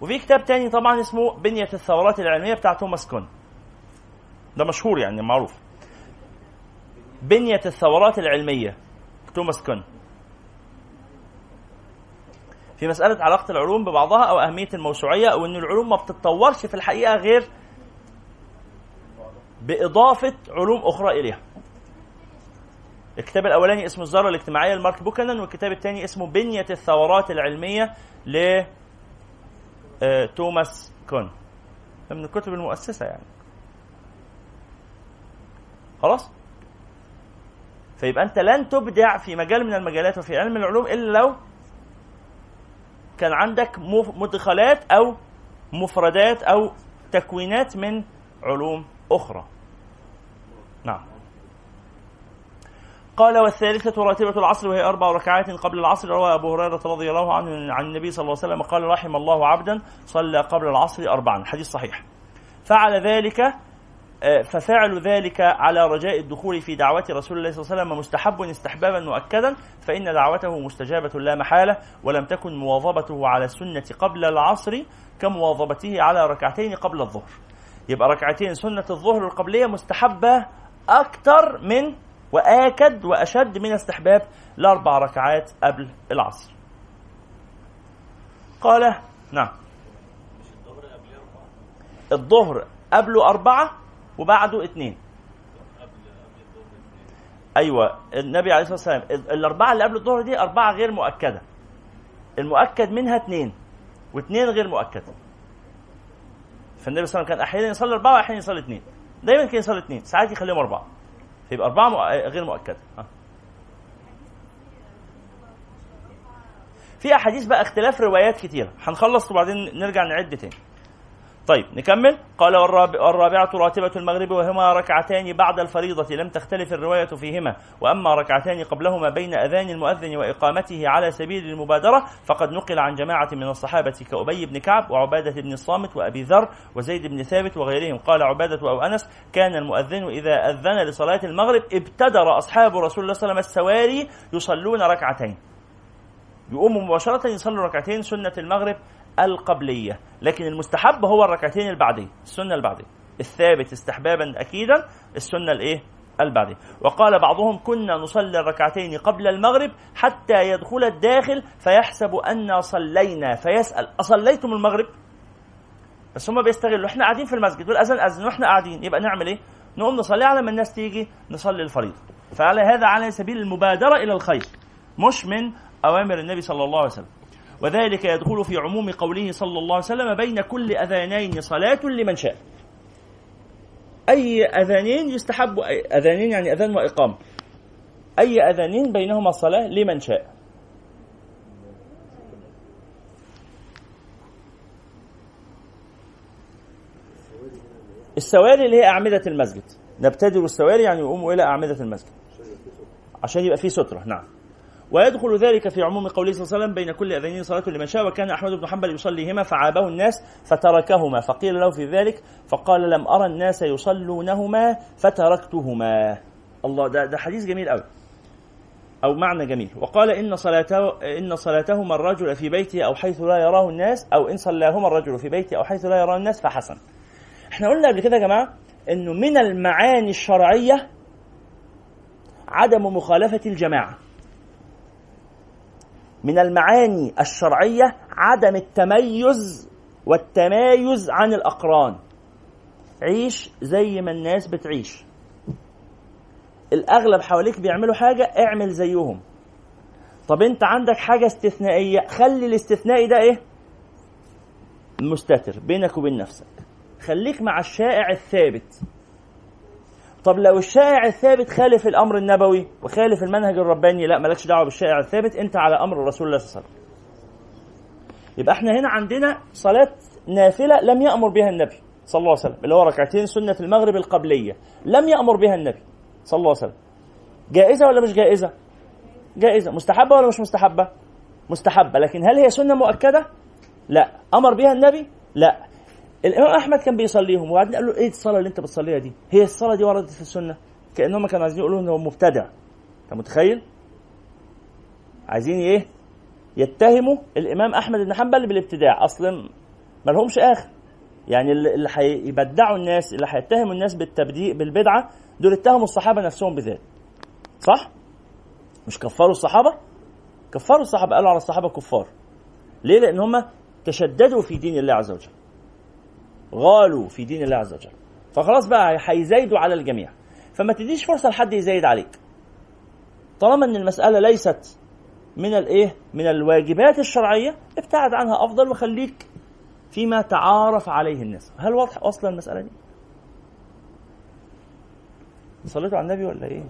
C: وفي كتاب تاني طبعا اسمه بنية الثورات العلمية بتاع توماس كون. ده مشهور يعني معروف. بنية الثورات العلمية. توماس كون في مسألة علاقة العلوم ببعضها أو أهمية الموسوعية أو أن العلوم ما بتتطورش في الحقيقة غير بإضافة علوم أخرى إليها. الكتاب الأولاني اسمه الذرة الاجتماعية لمارك بوكنان والكتاب الثاني اسمه بنية الثورات العلمية ل آه، توماس كون من الكتب المؤسسة يعني. خلاص؟ فيبقى أنت لن تبدع في مجال من المجالات وفي علم العلوم إلا لو كان عندك مدخلات أو مفردات أو تكوينات من علوم أخرى. نعم. قال والثالثة راتبة العصر وهي أربع ركعات قبل العصر روى أبو هريرة رضي الله عنه عن النبي صلى الله عليه وسلم قال رحم الله عبدا صلى قبل العصر أربعا. حديث صحيح. فعل ذلك ففعل ذلك على رجاء الدخول في دعوة رسول الله صلى الله عليه وسلم مستحب استحبابا مؤكدا فإن دعوته مستجابة لا محالة ولم تكن مواظبته على السنة قبل العصر كمواظبته على ركعتين قبل الظهر. يبقى ركعتين سنة الظهر القبلية مستحبة أكثر من وآكد وأشد من استحباب الأربع ركعات قبل العصر. قال نعم. الظهر قبله أربعة وبعده اثنين. أيوة النبي عليه الصلاة والسلام الأربعة اللي قبل الظهر دي أربعة غير مؤكدة. المؤكد منها اثنين واثنين غير مؤكدة فالنبي صلى الله عليه وسلم كان أحيانا يصلي أربعة وأحيانا يصلي اثنين. دايما كان يصلي اثنين ساعات يخليهم أربعة. فيبقى أربعة غير مؤكدة في أحاديث بقى اختلاف روايات كتيرة هنخلص وبعدين نرجع نعد تاني. طيب نكمل. قال والرابعة راتبة المغرب وهما ركعتان بعد الفريضة لم تختلف الرواية فيهما. وأما ركعتان قبلهما بين أذان المؤذن وإقامته على سبيل المبادرة فقد نقل عن جماعة من الصحابة كأبي بن كعب وعبادة بن الصامت وأبي ذر وزيد بن ثابت وغيرهم. قال عبادة أو أنس كان المؤذن إذا أذن لصلاة المغرب ابتدر أصحاب رسول الله صلى الله عليه وسلم السواري يصلون ركعتين. يقوموا مباشرة يصلوا ركعتين سنة المغرب القبلية. لكن المستحب هو الركعتين البعدية السنة البعدية الثابت استحبابا أكيدا السنة الإيه؟ البعدية وقال بعضهم كنا نصلي الركعتين قبل المغرب حتى يدخل الداخل فيحسب أن صلينا. فيسأل أصليتم المغرب؟ بس هم بيستغلوا. إحنا قاعدين في المسجد والأذان أذن وإحنا قاعدين. يبقى نعمل إيه؟ نقوم نصلي على ما الناس تيجي نصلي الفريضة. فعلى هذا على سبيل المبادرة إلى الخير. مش من أوامر النبي صلى الله عليه وسلم. وذلك يدخل في عموم قوله صلى الله عليه وسلم بين كل أذانين صلاة لمن شاء. أي أذانين يستحب أذانين يعني أذان وإقامة أي أذانين بينهما صلاة لمن شاء. السواري اللي هي أعمدة المسجد. نبتدر السواري يعني يقوموا إلى أعمدة المسجد. عشان يبقى فيه سترة. نعم. ويدخل ذلك في عموم قوله صلى الله عليه وسلم بين كل أذانين صلاة لمن شاء وكان أحمد بن حنبل يصليهما فعابه الناس فتركهما فقيل له في ذلك فقال لم أرى الناس يصلونهما فتركتهما. الله ده ده حديث جميل قوي أو معنى جميل. وقال إن صلاته إن صلاتهما الرجل في بيته أو حيث لا يراه الناس أو إن صلاهما الرجل في بيته أو حيث لا يراه الناس فحسن. إحنا قلنا قبل كده يا جماعة إنه من المعاني الشرعية عدم مخالفة الجماعة. من المعاني الشرعية عدم التميز والتمايز عن الأقران. عيش زي ما الناس بتعيش. الأغلب حواليك بيعملوا حاجة اعمل زيهم. طب انت عندك حاجة استثنائية خلي الاستثنائي ده إيه؟ مستتر بينك وبين نفسك. خليك مع الشائع الثابت. طب لو الشائع الثابت خالف الأمر النبوي وخالف المنهج الرباني لا مالكش دعوة بالشائع الثابت أنت على أمر رسول الله صلى الله عليه وسلم. يبقى إحنا هنا عندنا صلاة نافلة لم يأمر بها النبي صلى الله عليه وسلم اللي هو ركعتين سنة المغرب القبلية لم يأمر بها النبي صلى الله عليه وسلم. جائزة ولا مش جائزة؟ جائزة. مستحبة ولا مش مستحبة؟ مستحبة. لكن هل هي سنة مؤكدة؟ لا. أمر بها النبي؟ لا. الإمام أحمد كان بيصليهم وبعدين قال له إيه الصلاة اللي أنت بتصليها دي؟ هي الصلاة دي وردت في السنة. كأنهم كانوا عايزين يقولوا انه مبتدع. أنت متخيل؟ عايزين إيه؟ يتهموا الإمام أحمد بن حنبل بالابتداع. أصلا ما لهمش آخر. يعني اللي هيبدعوا الناس اللي هيتهموا الناس بالتبديع بالبدعة دول اتهموا الصحابة نفسهم بذلك. صح؟ مش كفروا الصحابة؟ كفروا الصحابة. قالوا على الصحابة كفار. ليه؟ لأن هم تشددوا في دين الله عز وجل. غالوا في دين الله عز وجل. فخلاص بقى هيزايدوا على الجميع. فما تديش فرصة لحد يزايد عليك. طالما إن المسألة ليست من الإيه؟ من الواجبات الشرعية ابتعد عنها أفضل وخليك فيما تعارف عليه الناس. هل واضح أصلا المسألة دي؟ صليتوا على النبي ولا إيه؟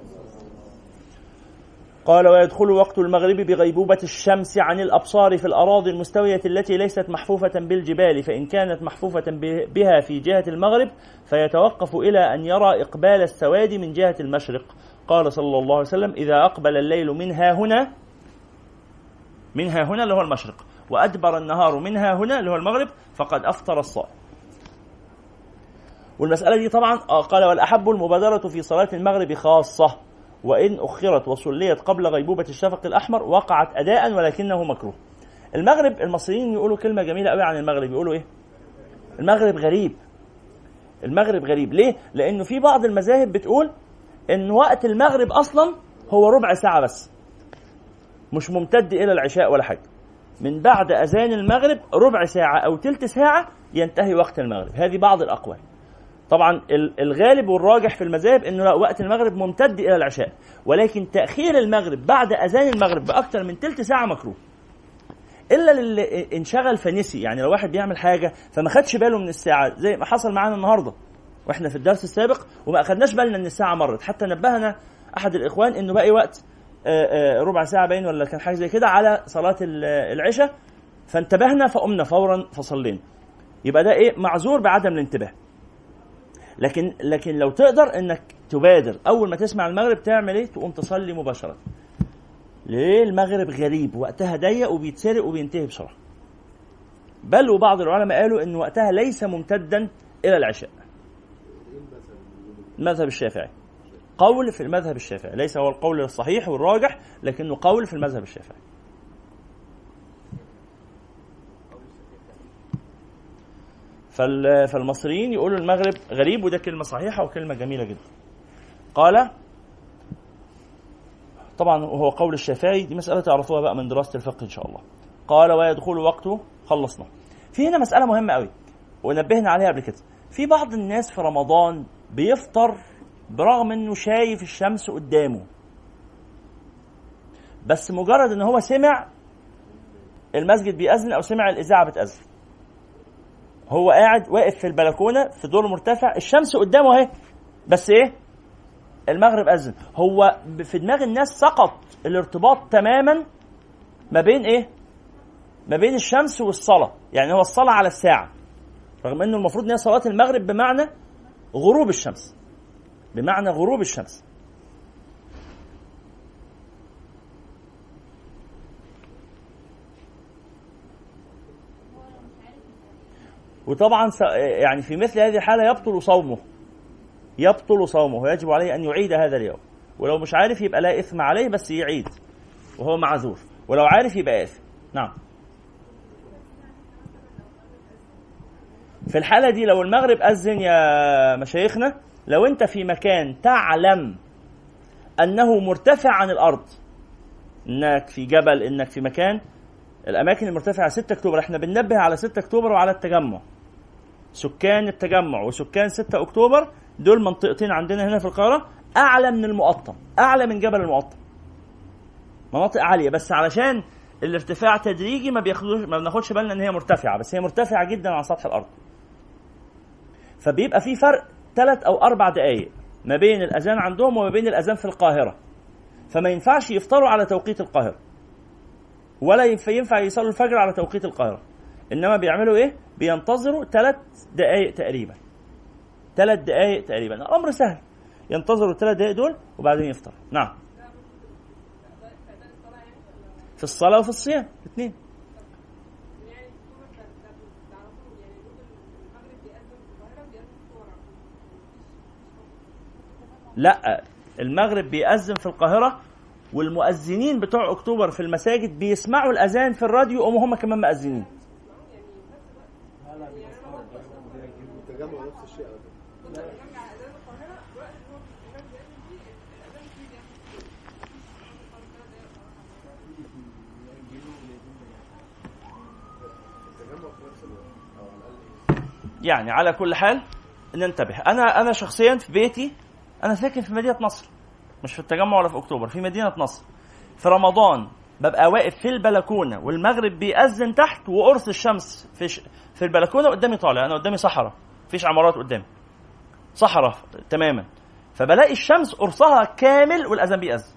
C: قال ويدخل وقت المغرب بغيبوبة الشمس عن الأبصار في الأراضي المستوية التي ليست محفوفة بالجبال فإن كانت محفوفة بها في جهة المغرب فيتوقف إلى أن يرى إقبال السواد من جهة المشرق. قال صلى الله عليه وسلم إذا أقبل الليل منها هنا منها هنا اللي هو المشرق وأدبر النهار منها هنا اللي هو المغرب فقد أفطر الصائم. والمسألة دي طبعا آه، قال والأحب المبادرة في صلاة المغرب خاصة. وإن أخرت وصليت قبل غيبوبة الشفق الأحمر وقعت أداء ولكنه مكروه. المغرب المصريين يقولوا كلمة جميلة قوي عن المغرب. يقولوا إيه؟ المغرب غريب. المغرب غريب. ليه؟ لأنه في بعض المذاهب بتقول إن وقت المغرب أصلا هو ربع ساعة بس. مش ممتد إلى العشاء ولا حاجة. من بعد أذان المغرب ربع ساعة أو تلت ساعة ينتهي وقت المغرب. هذه بعض الأقوال. طبعا الغالب والراجح في المذاهب إنه لا وقت المغرب ممتد إلى العشاء ولكن تأخير المغرب بعد أذان المغرب باكثر من ثلث ساعة مكروه. إلا للي انشغل فنسي يعني لو واحد بيعمل حاجة فما خدش باله من الساعة زي ما حصل معانا النهارده وإحنا في الدرس السابق وما أخدناش بالنا ان الساعة مرت. حتى نبهنا أحد الإخوان إنه باقي وقت ربع ساعة باين ولا كان حاجة زي كده على صلاة العشاء. فانتبهنا فقمنا فورا فصلينا. يبقى ده إيه؟ معذور بعدم الانتباه. لكن لكن لو تقدر إنك تبادر أول ما تسمع المغرب تعمل إيه؟ تقوم تصلي مباشرة. ليه؟ المغرب غريب وقتها ضيق وبيتسرق وبينتهي بسرعة. بل وبعض العلماء قالوا إن وقتها ليس ممتدا إلى العشاء. المذهب الشافعي. قول في المذهب الشافعي. ليس هو القول الصحيح والراجح لكنه قول في المذهب الشافعي. فالمصريين يقولوا المغرب غريب وده كلمة صحيحة وكلمة جميلة جدا. قال طبعا وهو قول الشافعي دي مسألة تعرفوها بقى من دراسة الفقه إن شاء الله. قال ويدخل وقته خلصنا. في هنا مسألة مهمة قوي ونبهنا عليها قبل كده. في بعض الناس في رمضان بيفطر برغم إنه شايف الشمس قدامه. بس مجرد إن هو سمع المسجد بيأذن أو سمع الإذاعة بتأذن. هو قاعد واقف في البلكونة في دور مرتفع الشمس قدامه اهي. بس إيه؟ المغرب أذن. هو في دماغ الناس سقط الارتباط تماما ما بين إيه؟ ما بين الشمس والصلاة. يعني هو الصلاة على الساعة رغم إنه المفروض إن هي صلاه المغرب بمعنى غروب الشمس. بمعنى غروب الشمس. وطبعا يعني في مثل هذه الحالة يبطل صومه. يبطل صومه. ويجب عليه أن يعيد هذا اليوم. ولو مش عارف يبقى لا إثم عليه بس يعيد. وهو معذور. ولو عارف يبقى آثم. نعم. في الحالة دي لو المغرب أذن يا مشايخنا لو أنت في مكان تعلم أنه مرتفع عن الأرض إنك في جبل إنك في مكان الأماكن المرتفعة 6 أكتوبر. إحنا بننبه على 6 أكتوبر وعلى التجمع. سكان التجمع وسكان 6 أكتوبر دول منطقتين عندنا هنا في القاهرة أعلى من المقطم أعلى من جبل المقطم. مناطق عالية بس علشان الارتفاع تدريجي ما بياخدوش ما بناخدش بالنا إن هي مرتفعة بس هي مرتفعة جدا عن سطح الأرض. فبيبقى في فرق ثلاث أو أربع دقائق ما بين الأذان عندهم وما بين الأذان في القاهرة. فما ينفعش يفطروا على توقيت القاهرة ولا ينفع يصلوا الفجر على توقيت القاهرة. إنما بيعملوا إيه؟ بينتظروا ثلاث دقائق تقريبا. ثلاث دقائق تقريبا. الأمر سهل. ينتظروا الثلاث دقائق دول وبعدين يفطر. نعم. في الصلاة وفي الصيام. الاثنين لا المغرب بيأذن في القاهرة والمؤذنين بتوع أكتوبر في المساجد بيسمعوا الأذان في الراديو وهم هم كمان مؤذنين. يعني على كل حال ننتبه. أنا أنا شخصيا في بيتي أنا ساكن في مدينة نصر مش في التجمع ولا في أكتوبر في مدينة نصر. في رمضان ببقى واقف في البلكونة والمغرب بيأذن تحت وقرص الشمس في ش... في البلكونة قدامي طالع أنا قدامي صحراء مفيش عمارات قدامي. صحراء تماما. فبلاقي الشمس قرصها كامل والأذان بيأذن.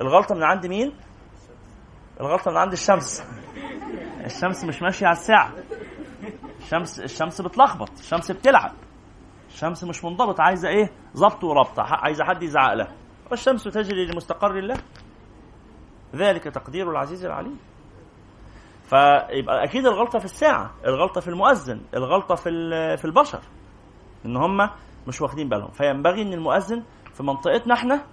C: الغلطة من عند مين؟ الغلطة من عند الشمس. الشمس مش ماشية على الساعة. الشمس الشمس بتلخبط الشمس بتلعب. الشمس مش منضبط عايزة إيه؟ ظبط وربط عايزة حد يزعق لها. والشمس تجري لمستقر الله. ذلك تقدير العزيز العليم. فيبقى أكيد الغلطة في الساعة الغلطة في المؤذن الغلطة في في البشر. إن هم مش واخدين بالهم. فينبغي إن المؤذن في منطقتنا إحنا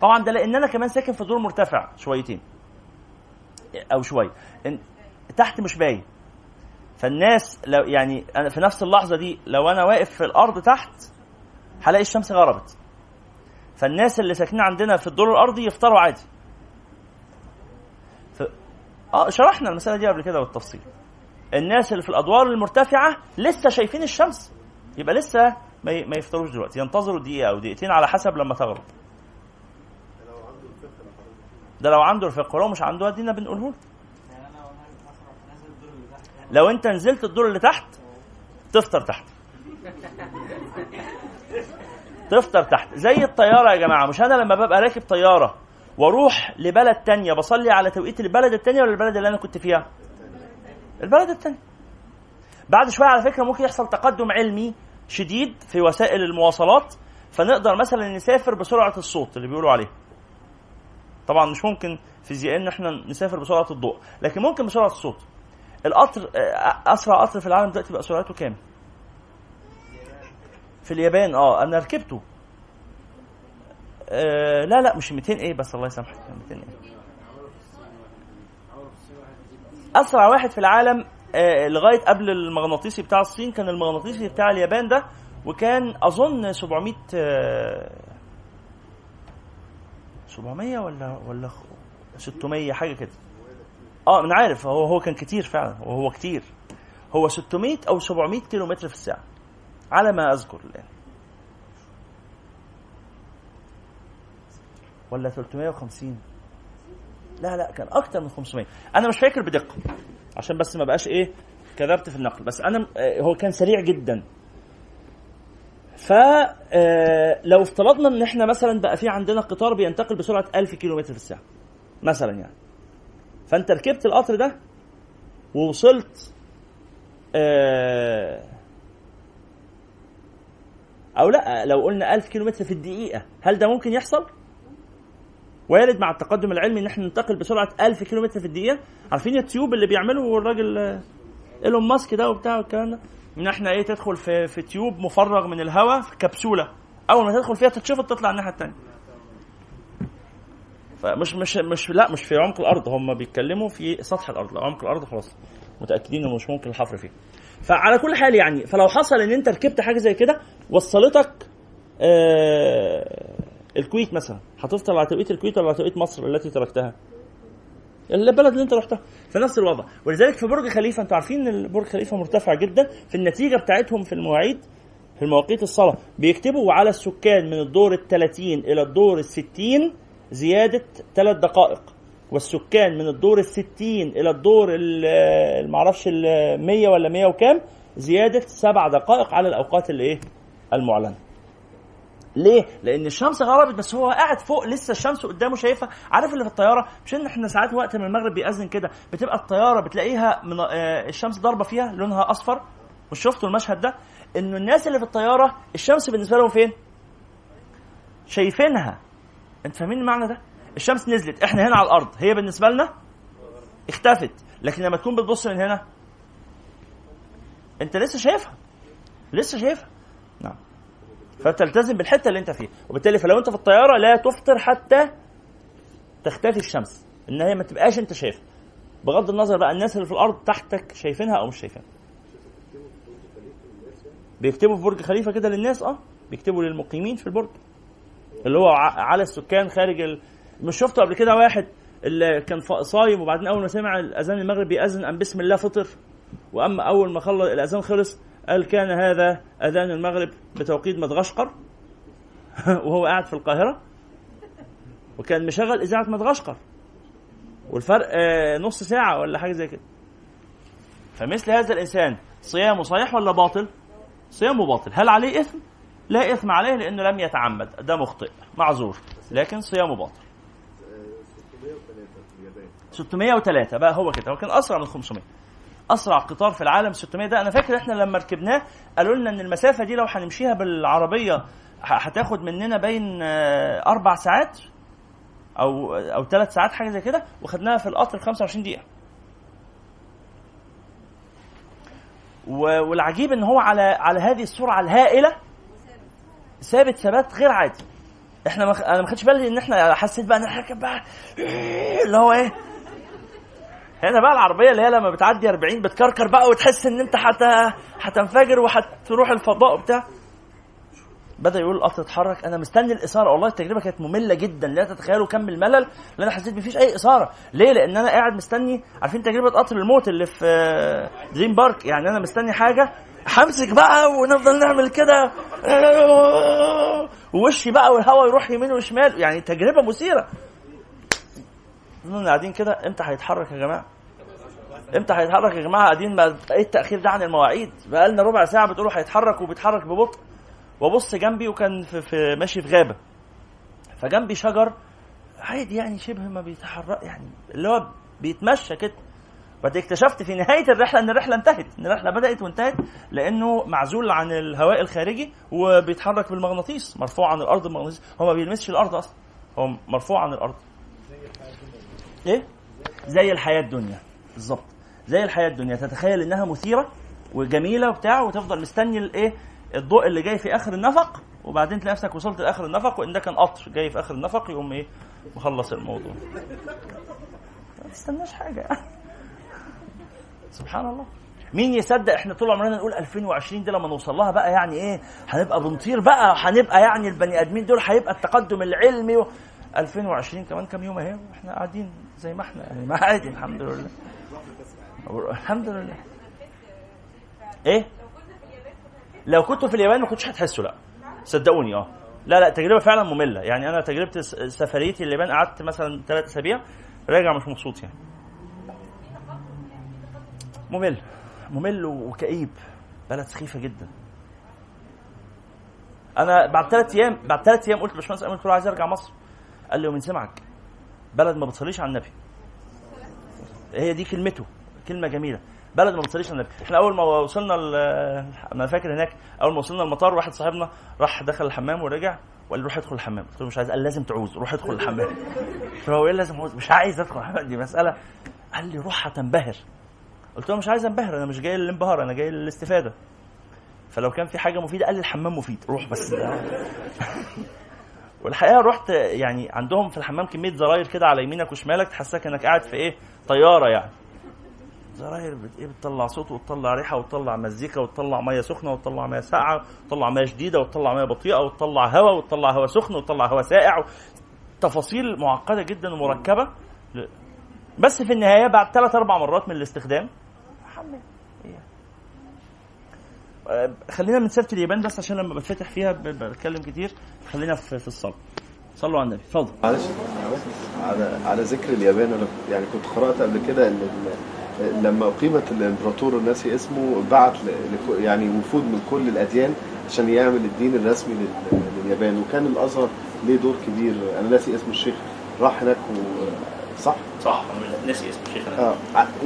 C: طبعا ده لأن أنا كمان ساكن في دور مرتفع شويتين أو شوية تحت مش باين. فالناس لو يعني أنا في نفس اللحظة دي لو أنا واقف في الأرض تحت هلاقي الشمس غربت. فالناس اللي ساكنين عندنا في الدور الأرضي يفطروا عادي. ف... آه شرحنا المسألة دي قبل كده بالتفصيل. الناس اللي في الأدوار المرتفعة لسه شايفين الشمس. يبقى لسه ما, ما يفطروش دلوقتي. ينتظروا دقيقة أو دقيقتين على حسب لما تغرب. ده لو عنده الفقه ولو مش عنده ادينا بنقوله لو انت نزلت الدور اللي تحت تفطر تحت. تفطر تحت. زي الطيارة يا جماعة مش أنا لما ببقى راكب طيارة وأروح لبلد تانية بصلي على توقيت البلد التانية ولا البلد اللي أنا كنت فيها؟ البلد التانية. بعد شوية على فكرة ممكن يحصل تقدم علمي شديد في وسائل المواصلات فنقدر مثلا نسافر بسرعة الصوت اللي بيقولوا عليه. طبعا مش ممكن فيزيائيا إن إحنا نسافر بسرعة الضوء لكن ممكن بسرعة الصوت. القطر آه، أسرع قطر في العالم دلوقتي بقى سرعته كام؟ في اليابان آه أنا ركبته. آه لا لا مش 200 إيه بس الله يسامحك 200 إيه. أسرع واحد في العالم آه لغاية قبل المغناطيسي بتاع الصين كان المغناطيسي بتاع اليابان ده وكان أظن 700 آه 700 ولا ولا 600 حاجة كده. آه أنا عارف. هو هو كان كتير فعلا. وهو كتير. هو 600 أو 700 كيلو متر في الساعة. على ما أذكر الآن. ولا 350 لا لا كان أكتر من 500 أنا مش فاكر بدقة. عشان بس ما بقاش إيه كذبت في النقل. بس أنا آه، هو كان سريع جدا. ف آه، افترضنا إن إحنا مثلا بقى في عندنا قطار بينتقل بسرعة 1000 كيلو متر في الساعة. مثلا يعني. فانت ركبت القطر ده ووصلت آه أو لا لو قلنا 1000 كيلو متر في الدقيقة هل ده ممكن يحصل؟ وارد مع التقدم العلمي إن إحنا ننتقل بسرعة 1000 كيلو متر في الدقيقة. عارفين التيوب اللي بيعمله الراجل آه، إيلون ماسك ده وبتاع والكلام ده؟ إن إحنا إيه تدخل في في تيوب مفرغ من الهواء في كبسولة. أول ما تدخل فيها تتشفط تطلع الناحية الثانية فمش مش مش لا مش في عمق الأرض هم بيتكلموا في سطح الأرض. لو عمق الأرض خلاص متأكدين إنه مش ممكن الحفر فيه. فعلى كل حال يعني فلو حصل إن أنت ركبت حاجة زي كده وصلتك آه الكويت مثلا. هتفطر على توقيت الكويت ولا على توقيت مصر التي تركتها؟ البلد اللي أنت رحتها. في نفس الوضع. ولذلك في برج خليفة أنتوا عارفين إن برج خليفة مرتفع جدا؟ في النتيجة بتاعتهم في المواعيد في المواقيت الصلاة بيكتبوا على السكان من الدور ال 30 إلى الدور ال 60 زيادة ثلاث دقائق والسكان من الدور الستين إلى الدور المعرفش ال 100 ولا 100 وكام زيادة سبع دقائق على الأوقات اللي إيه المعلنة ليه؟ لأن الشمس غربت بس هو قاعد فوق لسه الشمس قدامه شايفها، عارف اللي في الطيارة؟ مش إن إحنا ساعات وقت من المغرب بيأذن كده بتبقى الطيارة بتلاقيها من آه الشمس ضاربة فيها لونها أصفر، مش شفتوا المشهد ده؟ إنه الناس اللي في الطيارة الشمس بالنسبة لهم فين؟ شايفينها. أنت فاهمين المعنى ده؟ الشمس نزلت، إحنا هنا على الأرض، هي بالنسبة لنا اختفت، لكن لما تكون بتبص من هنا أنت لسه شايفها. لسه شايفها. نعم. فتلتزم بالحتة اللي انت فيها وبالتالي فلو انت في الطيارة لا تفطر حتى تختفي الشمس ان هي ما تبقاش انت شايفها بغض النظر بقى الناس اللي في الأرض تحتك شايفينها أو مش شايفينها بيكتبوا في برج خليفة كده للناس آه بيكتبوا للمقيمين في البرج اللي هو على السكان خارج ال... مش شفتوا قبل كده واحد اللي كان صايم وبعدين أول ما سمع الأذان المغرب بيأذن ام بسم الله فطر وأما أول ما خلص الأذان خلص قال كان هذا أذان المغرب بتوقيت مدغشقر <laughs> وهو قاعد في القاهرة وكان مشغل إذاعة مدغشقر والفرق نص ساعة ولا حاجة زي كده فمثل هذا الإنسان صيامه صحيح ولا باطل؟ صيامه باطل، هل عليه إثم؟ لا إثم عليه لأنه لم يتعمد، ده مخطئ، معذور، لكن صيامه باطل. 603 بقى هو كده، هو كان أسرع من 500. أسرع قطار في العالم 600 ده أنا فاكر إحنا لما ركبناه قالوا لنا إن المسافة دي لو هنمشيها بالعربية هتاخد مننا بين أربع ساعات أو أو ثلاث ساعات حاجة زي كده وخدناها في القطر 25 دقيقة والعجيب إن هو على على هذه السرعة الهائلة ثابت ثبات غير عادي. إحنا ما أنا ما خدتش بالي إن إحنا حسيت بقى إن إحنا بقى اللي هو إيه؟ هنا بقى العربية اللي هي لما بتعدي 40 بتكركر بقى وتحس إن أنت حت... هتنفجر وهتروح الفضاء وبتاع. بدأ يقول القطر اتحرك. أنا مستني الإثارة. والله التجربة كانت مملة جدا. لا تتخيلوا كم الملل اللي أنا حسيت مفيش أي إثارة. ليه؟ لأن أنا قاعد مستني. عارفين تجربة قطر الموت اللي في دريم بارك؟ يعني أنا مستني حاجة همسك بقى ونفضل نعمل كده. ووشي بقى والهواء يروح يمين وشمال. يعني تجربة مثيرة. قاعدين كده. إمتى هيتحرك يا جماعة؟ إمتى هيتحرك يا جماعة؟ قاعدين ما إيه التأخير ده عن المواعيد؟ بقى لنا ربع ساعة بتقولوا هيتحرك وبيتحرك ببطء. وابص جنبي وكان في, في ماشي في غابة. فجنبي شجر عادي يعني شبه ما بيتحرك يعني اللي هو بيتمشى كده. بعد اكتشفت في نهاية الرحلة إن الرحلة انتهت إن الرحلة بدأت وانتهت لأنه معزول عن الهواء الخارجي وبيتحرك بالمغناطيس مرفوع عن الأرض المغناطيس هو ما بيلمسش الأرض أصلا هو مرفوع عن الأرض. إيه؟ زي الحياة الدنيا. بالظبط. زي الحياة الدنيا. تتخيل إنها مثيرة وجميلة وبتاع وتفضل مستني الإيه؟ الضوء اللي جاي في آخر النفق وبعدين تلاقي نفسك وصلت لآخر النفق وإن ده كان قطر جاي في آخر النفق يقوم إيه؟ مخلص الموضوع. ما تستناش حاجة. يعني سبحان الله. مين يصدق إحنا طول عمرنا نقول 2020 دي لما نوصل لها بقى يعني إيه؟ هنبقى بنطير بقى هنبقى يعني البني آدمين دول هيبقى التقدم العلمي و... 2020 كمان كام يوم أهي وإحنا قاعدين زي ما إحنا يعني ما عادي الحمد لله. الحمد لله. إيه؟ لو كنت في اليابان ما كنتش هتحسوا لا. صدقوني آه. لا لا تجربة فعلا مملة. يعني أنا تجربة سفريتي اليابان قعدت مثلا ثلاث أسابيع راجع مش مبسوط يعني. ممل. ممل وكئيب. بلد سخيفة جدا. أنا بعد ثلاث أيام بعد ثلاث أيام قلت لباشمهندس أمين قلت له عايز ارجع مصر. قال لي ومن سمعك. بلد ما بتصليش على النبي. هي دي كلمته. كلمة جميلة. بلد ما بتصليش على النبي. إحنا أول ما وصلنا أنا فاكر هناك أول ما وصلنا المطار واحد صاحبنا راح دخل الحمام ورجع وقال روح ادخل الحمام. قلت له مش عايز. قال لازم تعوز. روح ادخل الحمام. له هو إيه لازم أعوز؟ مش عايز أدخل الحمام. دي مسألة. قال لي روح هتنبهر. قلت له مش عايز انبهر أنا مش جاي للانبهار أنا جاي للاستفادة. فلو كان في حاجة مفيدة قال لي الحمام مفيد. روح بس. <laughs> والحقيقة رحت يعني عندهم في الحمام كمية زراير كده على يمينك وشمالك تحسسك انك قاعد في إيه طيارة يعني. زراير بت إيه بتطلع صوت وتطلع ريحة وتطلع مزيكا وتطلع مية سخنة وتطلع مية ساقعة وتطلع مية شديدة وتطلع مية بطيئة وتطلع هواء وتطلع هواء سخن وتطلع هواء ساقع تفاصيل معقدة جدا ومركبة. بس في النهاية بعد ثلاث أربع مرات من الاستخدام حمل خلينا من سيرة اليابان بس عشان لما بتفتح فيها بتكلم كتير. خلينا في, في الصلاة. صلوا على النبي. اتفضل
D: معلش. على على ذكر اليابان أنا يعني كنت قرأت قبل كده إن لما أقيمت الإمبراطور الناسي اسمه بعت يعني وفود من كل الأديان عشان يعمل الدين الرسمي لل- لليابان. وكان الأزهر ليه دور كبير. أنا ناسي اسم الشيخ. راح هناك و... صح؟
C: صح. أنا ناسي اسم الشيخ
D: آه.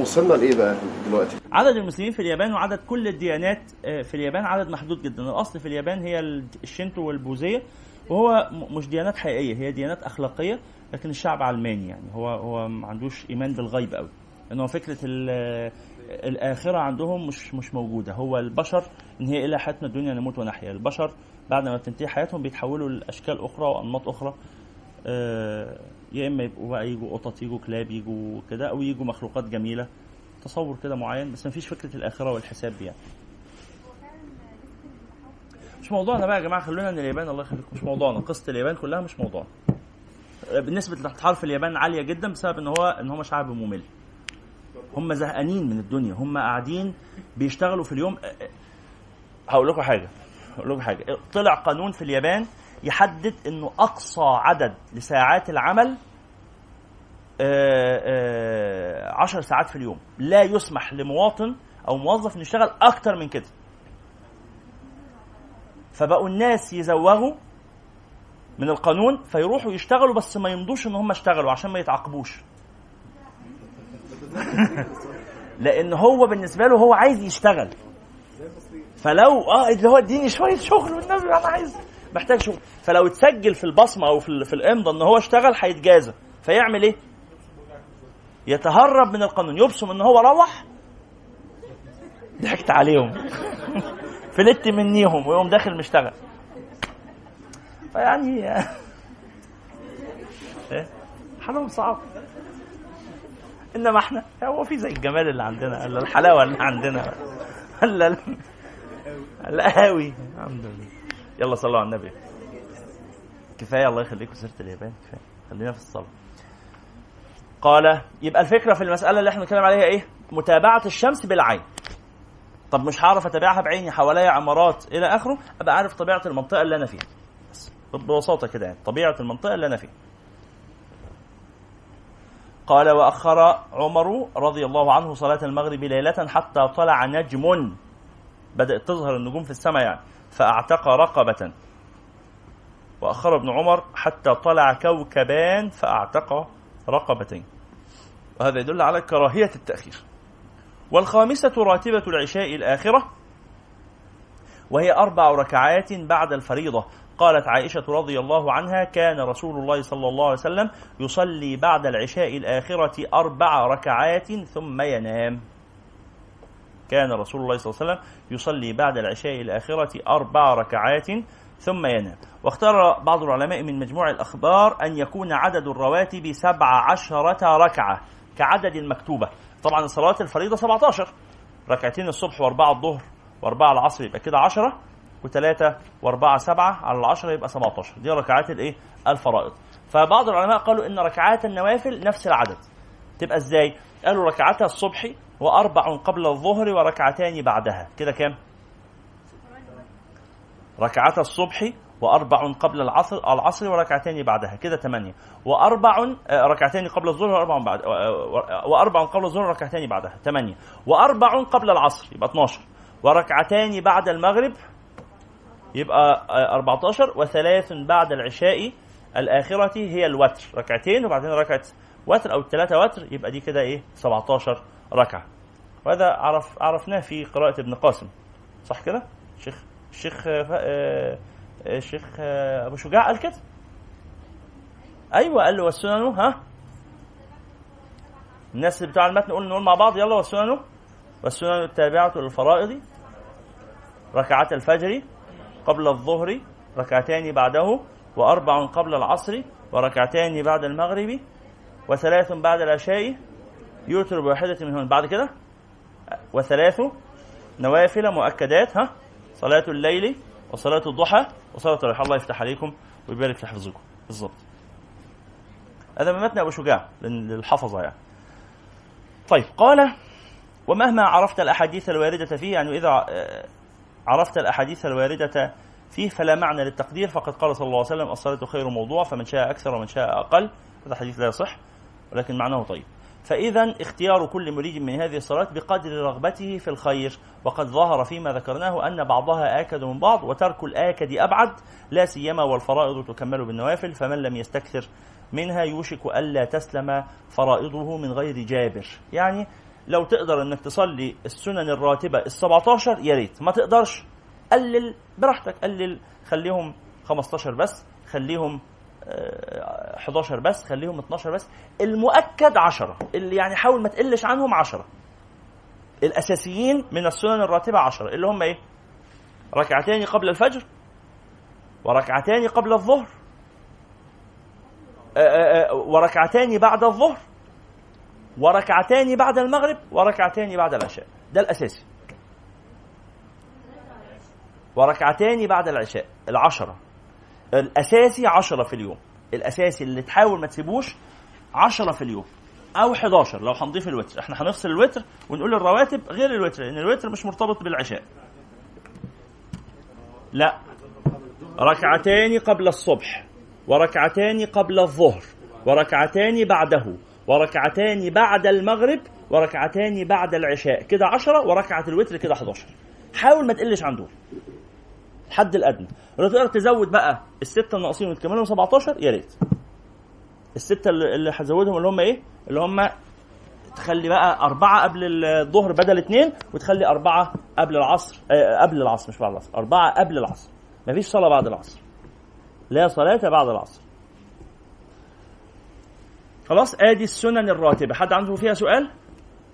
D: وصلنا لإيه بقى دلوقتي؟
C: عدد المسلمين في اليابان وعدد كل الديانات آه، في اليابان عدد محدود جدا. الأصل في اليابان هي ال- الشينتو والبوذية وهو مش ديانات حقيقية هي ديانات أخلاقية لكن الشعب علماني يعني. هو هو ما عندوش إيمان بالغيب قوي انه فكرة ال- الآخرة عندهم مش مش موجودة. هو البشر إن هي إلى حياتنا الدنيا نموت ونحيا. البشر بعد ما بتنتهي حياتهم بيتحولوا لأشكال أخرى وأنماط أخرى. آه، يا إما يبقوا بقى يجوا قطط يجوا كلاب يجوا كده أو يجوا مخلوقات جميلة. تصور كده معين بس مفيش فكرة الآخرة والحساب يعني. مش موضوعنا بقى يا جماعة خلونا إن اليابان الله يخليكم. مش موضوعنا. قصة اليابان كلها مش موضوعنا. بالنسبة للانتحار في اليابان عالية جدا بسبب إن هو إن هم شعب ممل. هم زهقانين من الدنيا. هم قاعدين بيشتغلوا في اليوم. هقول لكم حاجة. هقول لكم حاجة. طلع قانون في اليابان يحدد إنه أقصى عدد لساعات العمل آه، آه، عشر ساعات في اليوم. لا يسمح لمواطن أو موظف إنه يشتغل أكتر من كده. فبقوا الناس يزوغوا من القانون فيروحوا يشتغلوا بس ما يمضوش إن هم اشتغلوا عشان ما يتعاقبوش. <laughs> لأن هو بالنسبة له هو عايز يشتغل. فلو آه اللي هو اديني شوية شغل والنبي أنا عايز محتاج شغل. فلو اتسجل في البصمة أو في في الامضة إن هو اشتغل هيتجازى. فيعمل إيه؟ يتهرب من القانون. يبصم إن هو روح. ضحكت عليهم. <laughs> فلت منيهم ويقوم داخل مشتغل. فيعني <laughs> إيه؟ حالهم صعب. إنما إحنا هو في زي الجمال اللي عندنا الحلاوة اللي عندنا. <laughs> ولا ال- القهاوي. الحمد لله. يلا صلوا على النبي. كفاية الله يخليكم سيره اليابان كفاية. خلينا في الصلاة. قال يبقى الفكرة في المسألة اللي إحنا بنتكلم عليها إيه؟ متابعة الشمس بالعين. طب مش هعرف أتابعها بعيني حواليا عمارات إلى آخره؟ أبقى عارف طبيعة المنطقة اللي أنا فيها. بس ببساطة كده يعني طبيعة المنطقة اللي أنا فيها. قال وأخر عمر رضي الله عنه صلاة المغرب ليلة حتى طلع نجم. بدأت تظهر النجوم في السماء يعني. فأعتق رقبة. وأخر ابن عمر حتى طلع كوكبان فأعتق رقبتين. وهذا يدل على كراهية التأخير. والخامسة راتبة العشاء الآخرة وهي أربع ركعات بعد الفريضة. قالت عائشة رضي الله عنها كان رسول الله صلى الله عليه وسلم يصلي بعد العشاء الآخرة أربع ركعات ثم ينام. كان رسول الله صلى الله عليه وسلم يصلي بعد العشاء الآخرة أربع ركعات ثم ينام. واختار بعض العلماء من مجموع الأخبار أن يكون عدد الرواتب سبع عشرة ركعة كعدد المكتوبة طبعا صلاة الفريضة 17 ركعتين الصبح وأربعة الظهر وأربعة العصر يبقى كده 10 وثلاثة وأربعة سبعة على العشرة يبقى 17 دي ركعات الإيه؟ الفرائض. فبعض العلماء قالوا إن ركعات النوافل نفس العدد. تبقى إزاي؟ قالوا ركعتها الصبح وأربع قبل الظهر وركعتان بعدها. كده كام؟ ركعتا الصبح وأربع قبل العصر العصر وركعتين بعدها. كده ثمانية وأربع آه، ركعتين قبل الظهر وأربع بعد آه، وأربع قبل الظهر وركعتين بعدها. ثمانية وأربع قبل العصر يبقى 12 وركعتان بعد المغرب يبقى آه، 14 وثلاث بعد العشاء الآخرة هي الوتر. ركعتين وبعدين ركعة وتر أو ثلاثة وتر يبقى دي كده إيه؟ 17 ركعة. وهذا عرف عرفناه في قراءة ابن قاسم. صح كده؟ الشيخ الشيخ آه، آه، الشيخ آه، أبو شجاع قال كده؟ أيوه قال له والسنن ها؟ الناس بتوع المتن نقول نقول مع بعض يلا والسنن. والسنن التابعة للفرائض ركعات الفجر قبل الظهر ركعتان بعده وأربع قبل العصر وركعتان بعد المغرب وثلاث بعد العشاء يوتر بواحدة منهن. بعد كده؟ وثلاث نوافل مؤكدات ها؟ صلاة الليل وصلاة الضحى وصلاة الرحى الله يفتح عليكم ويبارك في حفظكم. بالظبط هذا من متن أبو شجاع للحفظة يعني. طيب قال ومهما عرفت الأحاديث الواردة فيه يعني إذا آه، عرفت الأحاديث الواردة فيه فلا معنى للتقدير. فقد قال صلى الله عليه وسلم الصلاة خير موضوع فمن شاء أكثر ومن شاء أقل. هذا حديث لا يصح ولكن معناه طيب. فإذا اختيار كل مريد من هذه الصلاة بقدر رغبته في الخير. وقد ظهر فيما ذكرناه أن بعضها آكد من بعض وترك الآكد أبعد لا سيما والفرائض تكمل بالنوافل فمن لم يستكثر منها يوشك ألا تسلم فرائضه من غير جابر. يعني لو تقدر أنك تصلي السنن الراتبة ال 17 يا ريت. ما تقدرش قلل براحتك قلل خليهم 15 بس خليهم 11 بس خليهم 12 بس. المؤكد 10 اللي يعني حاول ما تقلش عنهم 10 الأساسيين من السنن الراتبة 10 اللي هم إيه؟ ركعتين قبل الفجر وركعتان قبل الظهر. وركعتان بعد الظهر وركعتان بعد المغرب وركعتان بعد العشاء. ده الأساسي. وركعتان بعد العشاء. العشرة. الأساسي عشرة في اليوم. الأساسي اللي تحاول ما تسيبوش عشرة في اليوم. أو 11 لو هنضيف الوتر. إحنا هنفصل الوتر ونقول الرواتب غير الوتر لأن الوتر مش مرتبط بالعشاء. لا. ركعتان قبل الصبح وركعتان قبل الظهر وركعتان بعده وركعتان بعد المغرب وركعتان بعد العشاء. كده عشرة وركعة الوتر كده 11 حاول ما تقلش عن دول. الحد الأدنى. لو تقدر تزود بقى الستة الناقصين وتكملهم 17 يا ريت. الستة اللي هتزودهم اللي هم إيه؟ اللي هم تخلي بقى أربعة قبل الظهر بدل اثنين وتخلي أربعة قبل العصر آه قبل العصر مش بعد العصر أربعة قبل العصر. مفيش صلاة بعد العصر. لا صلاة بعد العصر. خلاص؟ آدي السنن الراتبة. حد عنده فيها سؤال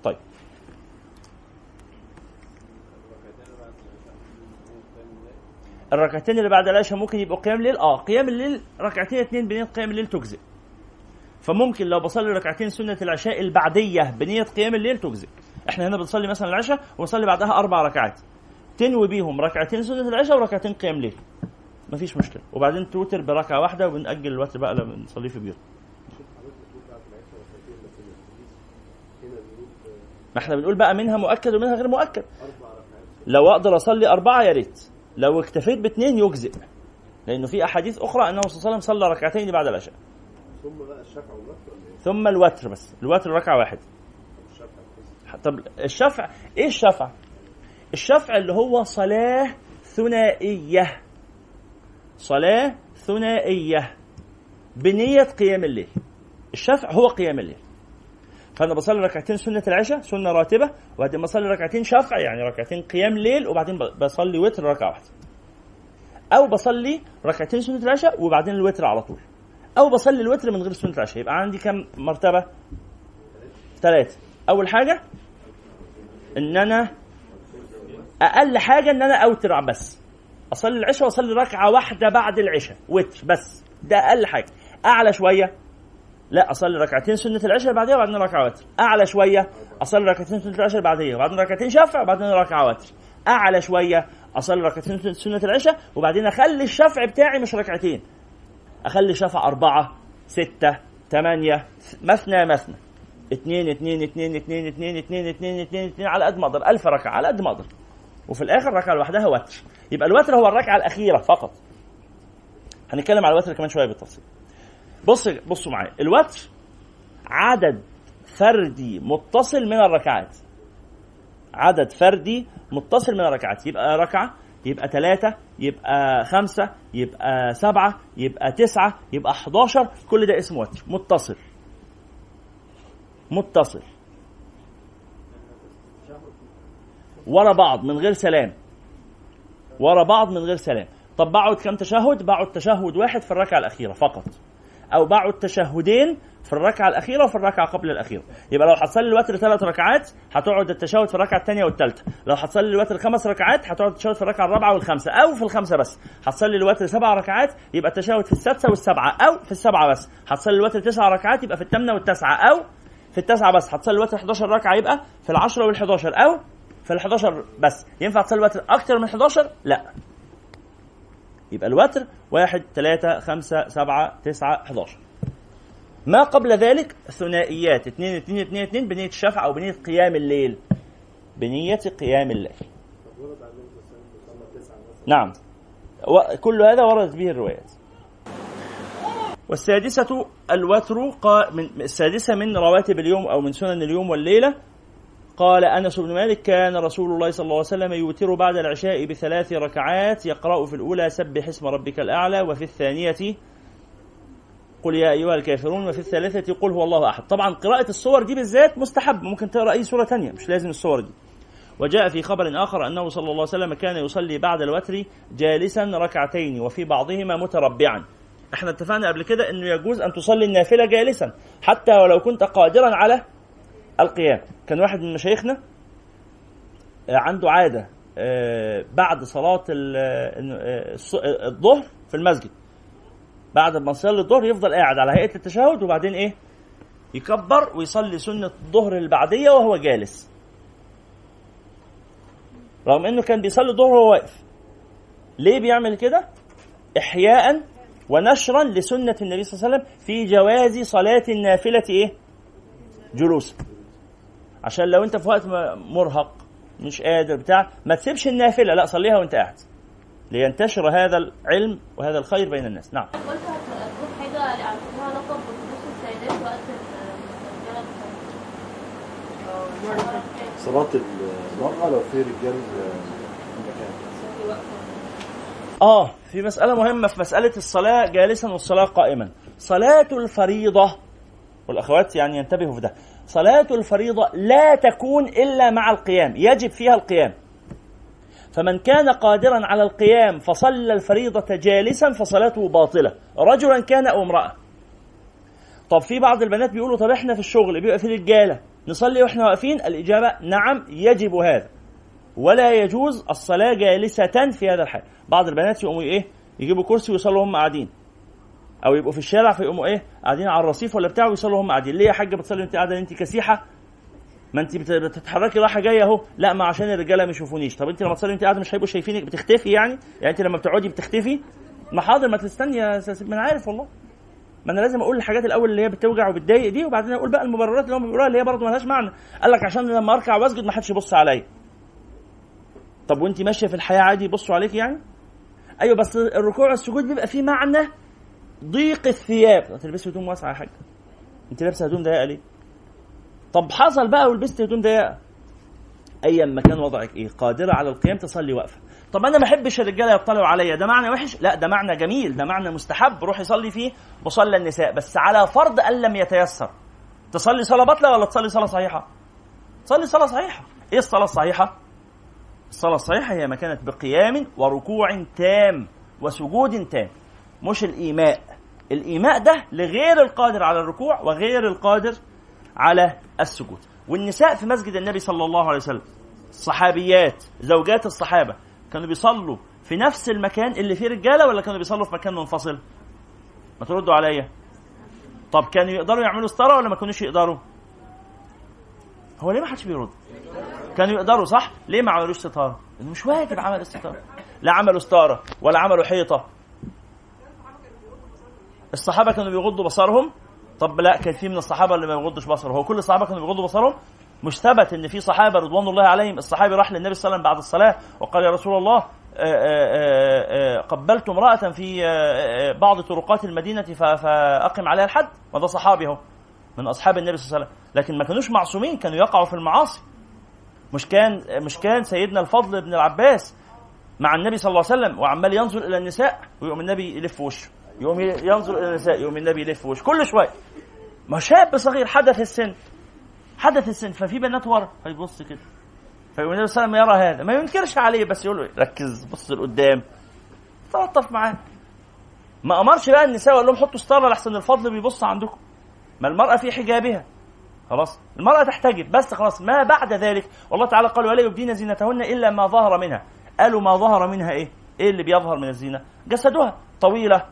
C: طيب الركعتين اللي بعد العشاء ممكن يبقوا قيام ليل آه قيام الليل ركعتين اثنين بنية قيام الليل تجزئ. فممكن لو بصلي ركعتين سنة العشاء البعدية بنية قيام الليل تجزئ. إحنا هنا بنصلي مثلا العشاء ونصلي بعدها أربع ركعات. تنوي بيهم ركعتين سنة العشاء وركعتين قيام ليل مفيش مشكلة. وبعدين توتر بركعة واحدة وبنأجل الوتر بقى لما نصليه في بيوت. ما إحنا بنقول بقى منها مؤكد ومنها غير مؤكد. لو أقدر أصلي أربعة يا ريت. لو اكتفيت باثنين يجزئ. لأنه في أحاديث أخرى أنه صلى الله عليه وسلم صلى ركعتين بعد العشاء.
D: ثم بقى الشفع والوتر إيه؟
C: ثم الوتر بس. الوتر ركعة واحدة طب الشفع إيه الشفع؟ الشفع اللي هو صلاة ثنائية. صلاة ثنائية. بنية قيام الليل. الشفع هو قيام الليل. فأنا بصلي ركعتين سنة العشاء سنة راتبة وبعدين بصلي ركعتين شفع يعني ركعتين قيام ليل وبعدين بصلي وتر ركعة واحدة. أو بصلي ركعتين سنة العشاء وبعدين الوتر على طول. أو بصلي الوتر من غير سنة العشاء. يبقى عندي كم مرتبة؟ ثلاثة. أول حاجة إن أنا أقل حاجة إن أنا أوتر بس. أصلي العشاء وأصلي ركعة واحدة بعد العشاء وتر بس. ده أقل حاجة. أعلى شوية لا أصلي ركعتين سنة العشاء بعديها وبعدين ركعه وتر أعلى شوية أصلي ركعتين سنة العشاء بعديها وبعدين ركعتين شفع وبعدين ركعه وتر أعلى شوية أصلي ركعتين سنة العشاء وبعدين أخلي الشفع بتاعي مش ركعتين. أخلي شفع أربعة ستة ثمانيه مثنى مثنى. اثنين اثنين اثنين اثنين اثنين اثنين اثنين اثنين اثنين على قد ما أقدر ألف ركعة على قد ما أقدر. وفي الآخر ركعة لوحدها وتر. يبقى الوتر هو الركعة الأخيرة فقط. هنتكلم على الوتر كمان شوية بالتفصيل. بص بصوا معايا. الوتر عدد فردي متصل من الركعات. عدد فردي متصل من الركعات. يبقى ركعة يبقى ثلاثة يبقى خمسة يبقى سبعة يبقى تسعة يبقى 11 كل ده اسمه وتر متصل. متصل. ورا بعض من غير سلام. ورا بعض من غير سلام. طب بقعد كم تشهد؟ بقعد تشهد واحد في الركعة الأخيرة فقط. أو بقعد تشهدين في الركعة الأخيرة وفي الركعة قبل الأخيرة. يبقى لو هتصلي الوتر ثلاث ركعات هتقعد التشهد في الركعة الثانية والثالثة. لو هتصلي الوتر خمس ركعات هتقعد التشهد في الركعة الرابعة والخامسة أو في الخمسه بس. هتصلي الوتر سبع ركعات يبقى التشهد في السادسة والسبعه أو في السبعه بس. هتصلي الوتر تسع ركعات يبقى في الثامنة والتاسعه أو في التاسعه بس. هتصلي الوتر 11 ركعة يبقى في العشرة وال11 أو في ال11 بس. ينفع تصلي الوتر أكتر من 11 لا. يبقى الوتر واحد ثلاثة خمسة سبعة تسعة 11 ما قبل ذلك ثنائيات اثنين اثنين اثنين اثنين بنية الشفع أو بنية قيام الليل. بنية قيام الليل. نعم. كل هذا وردت به الروايات. والسادسة الوتر من السادسة من رواتب اليوم أو من سنن اليوم والليلة. قال أنس بن مالك كان رسول الله صلى الله عليه وسلم يوتر بعد العشاء بثلاث ركعات يقرأ في الأولى سبح اسم ربك الأعلى وفي الثانية قل يا أيها الكافرون وفي الثالثة قل هو الله أحد. طبعا قراءة الصور دي بالذات مستحب ممكن تقرأ أي سورة تانية مش لازم الصور دي. وجاء في خبر آخر أنه صلى الله عليه وسلم كان يصلي بعد الوتر جالسا ركعتين وفي بعضهما متربعا. إحنا اتفقنا قبل كده إنه يجوز أن تصلي النافلة جالسا حتى ولو كنت قادرا على القيام كان واحد من مشايخنا آه، عنده عادة آه، بعد صلاة آه، الظهر في المسجد. بعد ما يصلي الظهر يفضل قاعد على هيئة التشهد وبعدين إيه؟ يكبر ويصلي سنة الظهر البعدية وهو جالس. رغم إنه كان بيصلي الظهر وهو واقف. ليه بيعمل كده؟ احياء ونشرا لسنة النبي صلى الله عليه وسلم في جواز صلاة النافلة إيه؟ جلوسا عشان لو انت في وقت مرهق مش قادر بتاع ما تسيبش النافلة لا صليها وانت قاعد. لينتشر هذا العلم وهذا الخير بين الناس. نعم.
E: قلت هتقول حاجة لها علاقه بخصوص السيدات وقت
D: صلاة المرأة لو في رجال
C: آه في مسألة مهمة في مسألة الصلاة جالسا والصلاة قائما. صلاة الفريضة والأخوات يعني ينتبهوا في ده. صلاة الفريضة لا تكون إلا مع القيام يجب فيها القيام. فمن كان قادرا على القيام فصلى الفريضة جالسا فصلاته باطلة رجلا كان أو امرأة. طب في بعض البنات بيقولوا طب إحنا في الشغل بيبقى في رجالة نصلي وإحنا واقفين؟ الإجابة نعم يجب هذا. ولا يجوز الصلاة جالسة في هذا الحال. بعض البنات يقوموا إيه؟ يجيبوا كرسي ويصلوا هم قاعدين. أو يبقوا في الشارع فيقوموا إيه قاعدين على الرصيف ولا بتاع ويصلوا هم قاعدين. ليه يا حاجة بتصلي انت قاعدة؟ أنت كسيحة. ما أنت بتتحركي رايحه جاية أهو. لا ما عشان الرجالة ما يشوفونيش. طب أنت لما تصلي انت قاعدة مش هيبقوا شايفينك بتختفي يعني؟ يعني أنت لما بتقعدي بتختفي؟ ما حاضر ما تستني يا ما أنا عارف والله. ما أنا لازم أقول الحاجات الأول اللي هي بتوجع وبتضايق دي وبعدين أقول بقى المبررات اللي هم بيقولوها اللي هي برضه مالهاش معنى. قال لك عشان لما أركع وأسجد ما حدش يبص عليا. طب وأنت ماشية في الحياة عادي يبصوا عليك يعني؟ أيوه بس الركوع والسجود بيبقى فيه معنى ضيق الثياب. تلبسي هدوم واسعة يا حاج. انت لابسة هدوم ضيقة ليه؟ طب حصل بقى ولبست هدوم ضيقة. ايا ما كان وضعك إيه؟ قادرة على القيام تصلي واقفه طب أنا ما بحبش الرجالة يطلعوا عليا. ده معنى وحش؟ لا ده معنى جميل. ده معنى مستحب. روح يصلي فيه مصلى النساء. بس على فرض أن لم يتيسر تصلي صلاة باطلة ولا تصلي صلاة صحيحة؟ تصلي صلاة صحيحة. إيه الصلاة الصحيحة؟ الصلاة الصحيحة هي ما كانت بقيام وركوع تام وسجود تام مش الإيماء. الإيماء ده لغير القادر على الركوع وغير القادر على السجود. والنساء في مسجد النبي صلى الله عليه وسلم الصحابيات زوجات الصحابة كانوا بيصلوا في نفس المكان اللي فيه رجالة ولا كانوا بيصلوا في مكان منفصل؟ ما تردوا عليا. طب كانوا يقدروا يعملوا ستاره ولا ما كانوش يقدروا؟ هو ليه ما حدش بيرد؟ كانوا يقدروا صح؟ ليه ما عملوش ستاره مش واجب عمل الستاره لا عملوا ستاره ولا عملوا حيطة. الصحابة كانوا بيغضوا بصرهم. طب لا كان في من الصحابة اللي ما بيغضش بصره. هو كل الصحابة كانوا بيغضوا بصرهم؟ مش ثبت إن في صحابة رضوان الله عليهم. الصحابي راح للنبي صلى الله عليه وسلم بعد الصلاة وقال يا رسول الله آه، آه، آه، قبلت امرأة في بعض طرقات المدينة فأقم عليها الحد. وده صحابي اهو من أصحاب النبي صلى الله عليه وسلم. لكن ما كانوش معصومين كانوا يقعوا في المعاصي. مش كان مش كان سيدنا الفضل بن العباس مع النبي صلى الله عليه وسلم وعمال ينظر إلى النساء ويقوم النبي يلف وشه. يقوم ينظر إلى النساء يقوم النبي يلف وشه كل شوية ما شاب صغير حدث السن. حدث السن ففي بنات ورا فيبص كده. فيقول النبي صلى الله عليه وسلم يرى هذا. ما ينكرش عليه بس يقول له ركز بص لقدام. تلطف معاه. ما أمرش بقى النساء وقال لهم حطوا ستاره لحسن الفضل بيبص عندكم. ما المرأة في حجابها. خلاص. المرأة تحتجب بس خلاص. ما بعد ذلك والله تعالى قال ولا يبدين زينتهن إلا ما ظهر منها. قالوا ما ظهر منها إيه؟ إيه اللي بيظهر من الزينة؟ جسدها طويلة.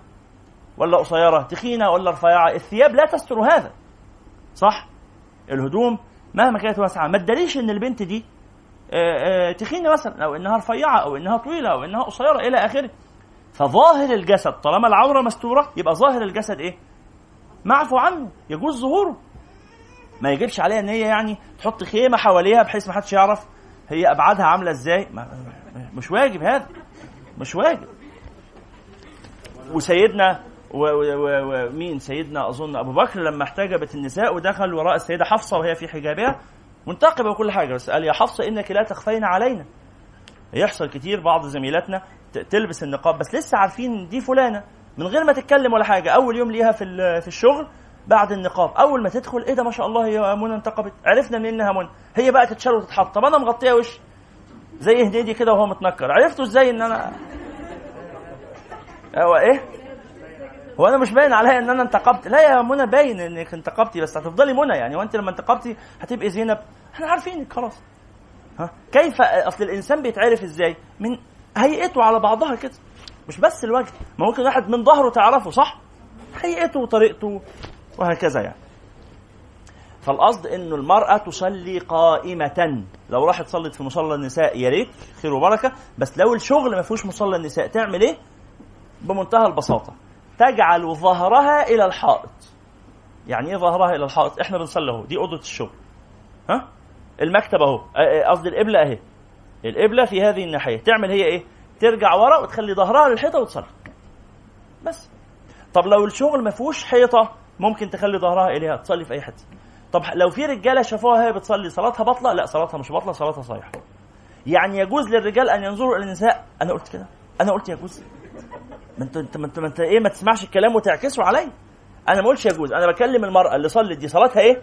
C: ولا قصيرة تخينة ولا رفيعة الثياب لا تستر هذا. صح؟ الهدوم مهما كانت واسعة. ما تدليش إن البنت دي آه، آه، تخينة مثلا أو إنها رفيعة أو إنها طويلة أو إنها قصيرة إلى آخره. فظاهر الجسد طالما العورة مستورة يبقى ظاهر الجسد إيه؟ معفو عنه يجوز ظهوره. ما يجيبش عليها إن هي يعني تحط خيمة حواليها بحيث ما حدش يعرف هي أبعادها عاملة إزاي. مش واجب هذا. مش واجب. وسيدنا ومين سيدنا أظن أبو بكر لما احتجبت النساء ودخل وراء السيدة حفصة وهي في حجابها منتقبة وكل حاجة بس قال يا حفصة إنك لا تخفين علينا. يحصل كتير بعض زميلاتنا تلبس النقاب بس لسه عارفين دي فلانة. من غير ما تتكلم ولا حاجة أول يوم ليها في في الشغل بعد النقاب. أول ما تدخل إيه ده ما شاء الله هي منى انتقبت. عرفنا منين إنها منى. هي بقى تتشال وتتحط. طب أنا مغطيه وشي زي هديدي كده وهو متنكر. عرفتوا إزاي إن أنا؟ هو إيه؟ هو أنا مش باين عليا إن أنا انتقبت. لا يا منى باين إنك انتقبتي بس هتفضلي منى يعني. وأنت لما انتقبتي هتبقي زينب. إحنا عارفينك خلاص. ها؟ كيف؟ أصل الإنسان بيتعرف إزاي؟ من هيئته على بعضها كده. مش بس الوجه. ما ممكن واحد من ظهره تعرفه صح؟ هيئته وطريقته وهكذا يعني. فالقصد إنه المرأة تصلي قائمة. لو راحت صلت في مصلى النساء يا ريت. خير وبركة. بس لو الشغل ما فيهوش مصلى النساء تعمل إيه؟ بمنتهى البساطة. تجعل ظهرها إلى الحائط. يعني إيه ظهرها إلى الحائط؟ إحنا بنصلي أهو. دي أوضة الشغل. ها؟ المكتب أهو. قصدي القبلة أهي. القبلة في هذه الناحية. تعمل هي إيه؟ ترجع ورا وتخلي ظهرها للحيطة وتصلي. بس. طب لو الشغل ما فيهوش حيطة ممكن تخلي ظهرها إليها تصلي في أي حتة. طب لو في رجالة شافوها هي بتصلي صلاتها بطله لا صلاتها مش بطله صلاتها صحيحة. يعني يجوز للرجال أن ينظروا إلى النساء. أنا قلت كده. أنا قلت يجوز. ما انت انت ما انت, ما انت إيه ما تسمعش الكلام وتعكسه عليا أنا ما قلتش يجوز أنا بكلم المرأة اللي صلت دي صلاتها إيه؟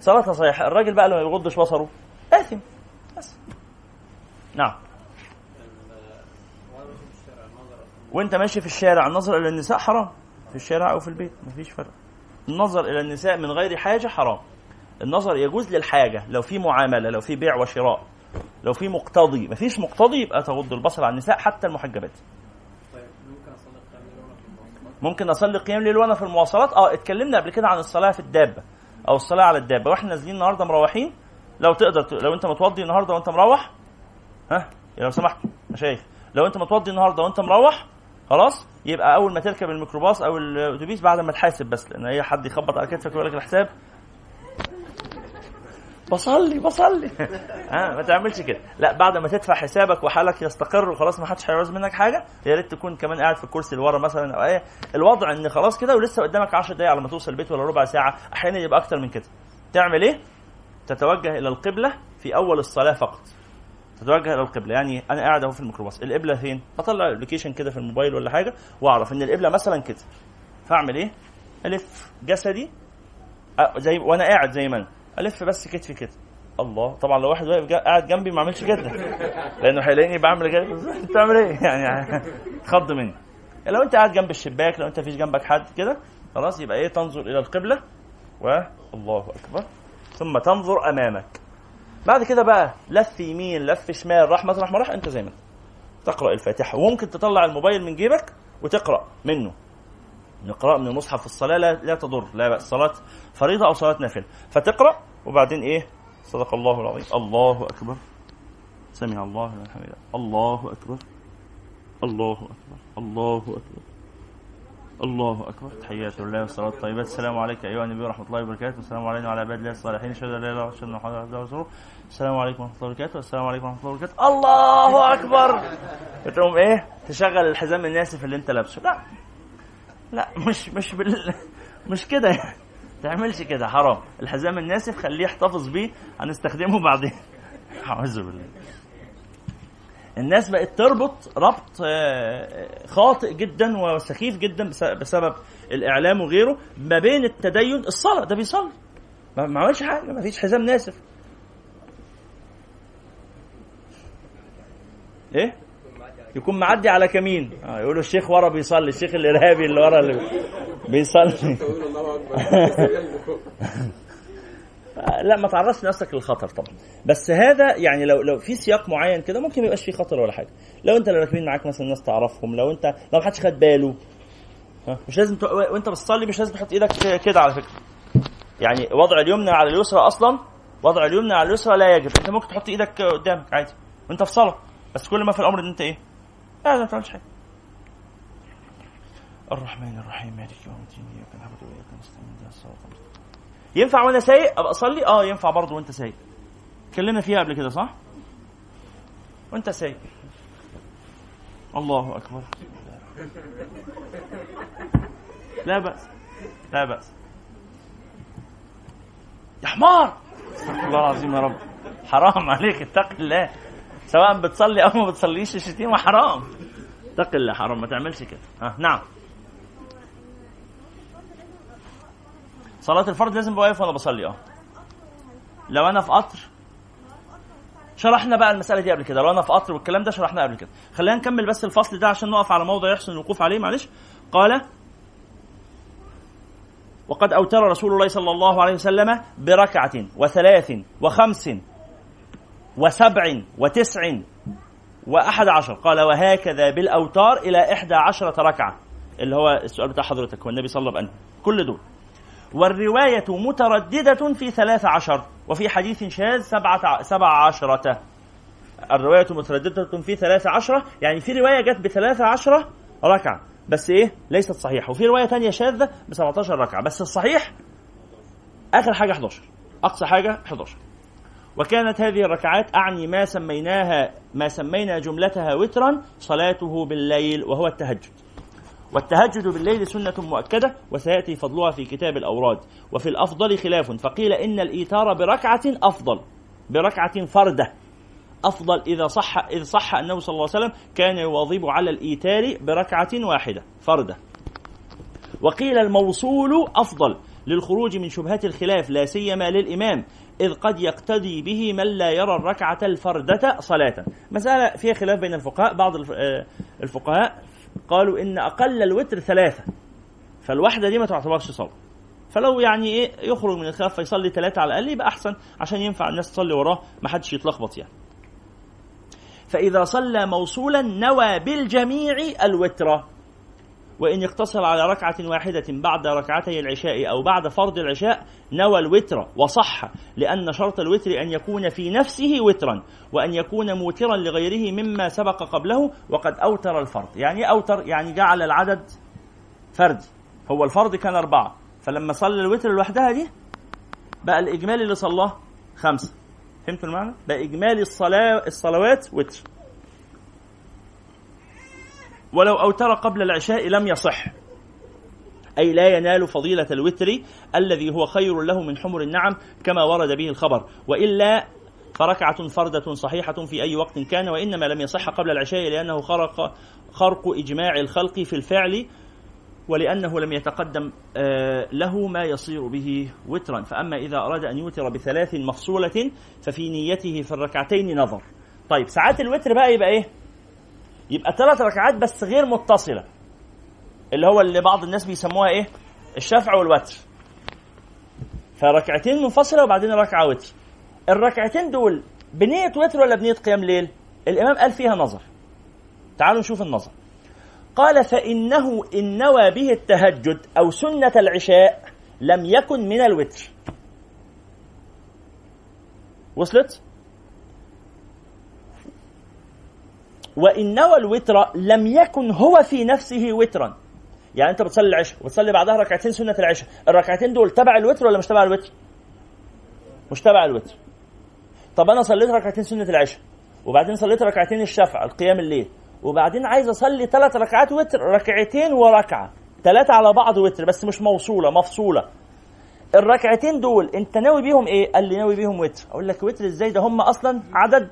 C: صلاتها صحيحة. الراجل بقى لما يغضش بصره. آثم. بس. نعم. وانت ماشي في الشارع النظر إلى النساء حرام. في الشارع أو في البيت مفيش فرق. النظر إلى النساء من غير حاجة حرام. النظر يجوز للحاجة. لو في معاملة لو في بيع وشراء لو في مقتضي. مفيش مقتضي يبقى تغض البصر عن النساء حتى المحجبات. ممكن أصلي قيام ليل وأنا في المواصلات؟ آه اتكلمنا قبل كده عن الصلاة في الدابة أو الصلاة على الدابة. وإحنا نازلين النهارده مروحين. لو تقدر لو أنت متوضي النهارده وأنت مروح ها؟ لو سمحت مشايخ لو أنت متوضي النهارده وأنت مروح خلاص يبقى أول ما تركب الميكروباص أو الأتوبيس بعد ما تحاسب بس لأن أي حد يخبط على كتفك ويقول لك الحساب بصلي بصلي. <laughs> ها ما تعملش كده. لا بعد ما تدفع حسابك وحالك يستقر وخلاص ما حدش هيعوز منك حاجة يا ريت تكون كمان قاعد في الكرسي اللي ورا مثلا أو إيه الوضع إن خلاص كده ولسه قدامك 10 دقايق على ما توصل البيت ولا ربع ساعة أحيانا يبقى أكتر من كده. تعمل إيه؟ تتوجه إلى القبلة في أول الصلاة فقط. تتوجه إلى القبلة. يعني أنا قاعد أهو في الميكروباص. القبلة فين؟ أطلع الابلكيشن كده في الموبايل ولا حاجة وأعرف إن القبلة مثلا كده. فأعمل إيه؟ ألف جسدي. زي وأنا قاعد زي ما أنا. ألف بس كتفي كده. الله. طبعا لو واحد واقف قاعد جنبي ما اعملش كده. لأنه هيلاقيني بعمل كده. <laughs> بتعمل إيه؟ يعني <laughs> خض مني. لو أنت قاعد جنب الشباك لو أنت فيش جنبك حد كده خلاص يبقى إيه؟ تنظر إلى القبلة. والله أكبر. ثم تنظر أمامك. بعد كده بقى لف يمين لف شمال راح مطرح ما راح أنت زي ما أنت. تقرأ الفاتحة. وممكن تطلع الموبايل من جيبك وتقرأ منه. نقرأ من المصحف في الصلاة لا, لا تضر لا بأس. صلاة فريضة أو صلاة نافلة. فتقرأ وبعدين إيه؟ صدق الله العظيم. الله أكبر. سمع الله لمن حمده. الله أكبر. الله أكبر. الله أكبر. الله أكبر. تحيات الله والصلاة الطيبات السلام عليك أيها النبي ورحمة الله وبركاته. السلام علينا وعلى عباد الله الصالحين. اشهد ان لا اله الا الله محمدا عبده ورسوله. السلام عليكم ورحمة الله وبركاته. السلام عليكم ورحمة الله وبركاته. الله أكبر. بتقوم إيه؟ تشغل الحزام الناسف اللي أنت لابسه. لا. لا مش مش بال مش كده يعني. تعملش كده حرام. الحزام الناسف خليه يحتفظ بيه هنستخدمه بعدين. <laughs> أعوذ بالله. الناس بقت تربط ربط خاطئ جدا وسخيف جدا بسبب الإعلام وغيره. ما بين التدين الصلاة ده بيصلي. ما عملش حاجة ما فيش حزام ناسف إيه؟ يكون معدي على كمين. آه يقولوا الشيخ ورا بيصلي الشيخ الإرهابي اللي ورا اللي بيصلي. <laughs> لا ما تعرضش نفسك للخطر طبعا. بس هذا يعني لو لو في سياق معين كده ممكن ما يبقاش فيه خطر ولا حاجة. لو أنت اللي راكبين معاك مثلا ناس تعرفهم لو أنت لو محدش خد باله. مش لازم ت... وأنت بتصلي مش لازم تحط إيدك كده على فكرة. يعني وضع اليمنى على اليسرى أصلا وضع اليمنى على اليسرى لا يجب. أنت ممكن تحط إيدك قدامك عادي وأنت في صلاة. بس كل ما في الأمر إن أنت إيه؟ لا ما تعملش حاجة الرحمن الرحيم مالك يوم الدين إياك نعبد وإياك نستعين اهدنا الصراط ينفع وأنا سايق أبقى أصلي؟ آه ينفع برضه وأنت سايق اتكلمنا فيها قبل كده صح؟ وأنت سايق الله أكبر. لا بأس. لا بأس. يا حمار! استغفر الله العظيم يا رب. حرام عليك اتق الله. سواء بتصلي أو ما بتصليش الشتيمة حرام. اتق الله حرام ما تعملش كده. ها نعم. صلاة الفرض لازم بواقف وأنا بصلي آه. لو أنا في قطر شرحنا بقى المسألة دي قبل كده. لو أنا في قطر والكلام ده شرحناه قبل كده. خلينا نكمل بس الفصل ده عشان نقف على موضع يحسن الوقوف عليه معلش. قال وقد أوتر رسول الله صلى الله عليه وسلم بركعة وثلاث وخمس وسبع وتسع وأحد عشر. قال وهكذا بالأوتار إلى إحدى عشرة ركعة. اللي هو السؤال بتاع حضرتك والنبي صلى الله عليه وسلم. كل دول. والرواية مترددة في ثلاث عشر وفي حديث شاذ سبعة سبع عشرة. الرواية مترددة في ثلاث عشرة يعني في رواية جت بثلاث عشرة ركعة بس إيه؟ ليست صحيحة. وفي رواية تانية شاذة ب 17 ركعة بس الصحيح آخر حاجة 11 أقصى حاجة 11 وكانت هذه الركعات أعني ما سميناها ما سمينا جملتها وترا صلاته بالليل وهو التهجد. والتهجد بالليل سنة مؤكدة وسيأتي فضلها في كتاب الأوراد. وفي الأفضل خلاف فقيل إن الإيتار بركعة أفضل بركعة فردة. أفضل إذا صح إذ صح أنه صلى الله عليه وسلم كان يواظب على الإيتار بركعة واحدة فردة. وقيل الموصول أفضل للخروج من شبهات الخلاف لا سيما للإمام. إذ قد يقتدي به من لا يرى الركعة الفردة صلاة. مسألة فيها خلاف بين الفقهاء. بعض آه، الفقهاء قالوا إن أقل الوتر ثلاثة فالواحدة دي ما تعتبرش صلاة. فلو يعني إيه يخرج من الخلاف فيصلي ثلاثة على الأقل يبقى أحسن عشان ينفع الناس تصلي وراه ما حدش يتلخبط يعني. فإذا صلى موصولا نوى بالجميع الوتر. وإن اقتصر على ركعة واحدة بعد ركعتي العشاء أو بعد فرض العشاء نوى الوتر وصح لأن شرط الوتر أن يكون في نفسه وترا وأن يكون موترا لغيره مما سبق قبله وقد أوتر الفرض. يعني أوتر يعني جعل العدد فرد. هو الفرض كان أربعة. فلما صلى الوتر لوحدها دي بقى الإجمالي اللي صلاه خمسة. فهمتوا المعنى؟ بقى إجمالي الصلاة الصلوات وتر. ولو أوتر قبل العشاء لم يصح. أي لا ينال فضيلة الوتر الذي هو خير له من حمر النعم كما ورد به الخبر. وإلا فركعة فردة صحيحة في أي وقت كان وإنما لم يصح قبل العشاء لأنه خرق خرق إجماع الخلق في الفعل ولأنه لم يتقدم آه، له ما يصير به وترا. فأما إذا أراد أن يوتر بثلاث مفصولة ففي نيته في الركعتين نظر. طيب ساعات الوتر بقى يبقى إيه؟ يبقى ثلاث ركعات بس غير متصلة. اللي هو اللي بعض الناس بيسموها إيه؟ الشفع والوتر. فركعتين منفصلة وبعدين ركعة وتر. الركعتين دول بنية وتر ولا بنية قيام ليل؟ الإمام قال فيها نظر. تعالوا نشوف النظر. قال فإنه إن نوى به التهجد أو سنة العشاء لم يكن من الوتر. وصلت؟ وإن نوى الوتر لم يكن هو في نفسه وترا. يعني أنت بتصلي العشاء وتصلي بعدها ركعتين سنة العشاء. الركعتين دول تبع الوتر ولا مش تبع الوتر؟ مش تبع الوتر. طب أنا صليت ركعتين سنة العشاء وبعدين صليت ركعتين الشفع القيام الليل وبعدين عايز أصلي ثلاث ركعات وتر ركعتين وركعة. ثلاثة على بعض وتر بس مش موصولة مفصولة. الركعتين دول أنت ناوي بيهم إيه؟ قال لي ناوي بيهم وتر. أقول لك وتر إزاي؟ ده هم أصلا عدد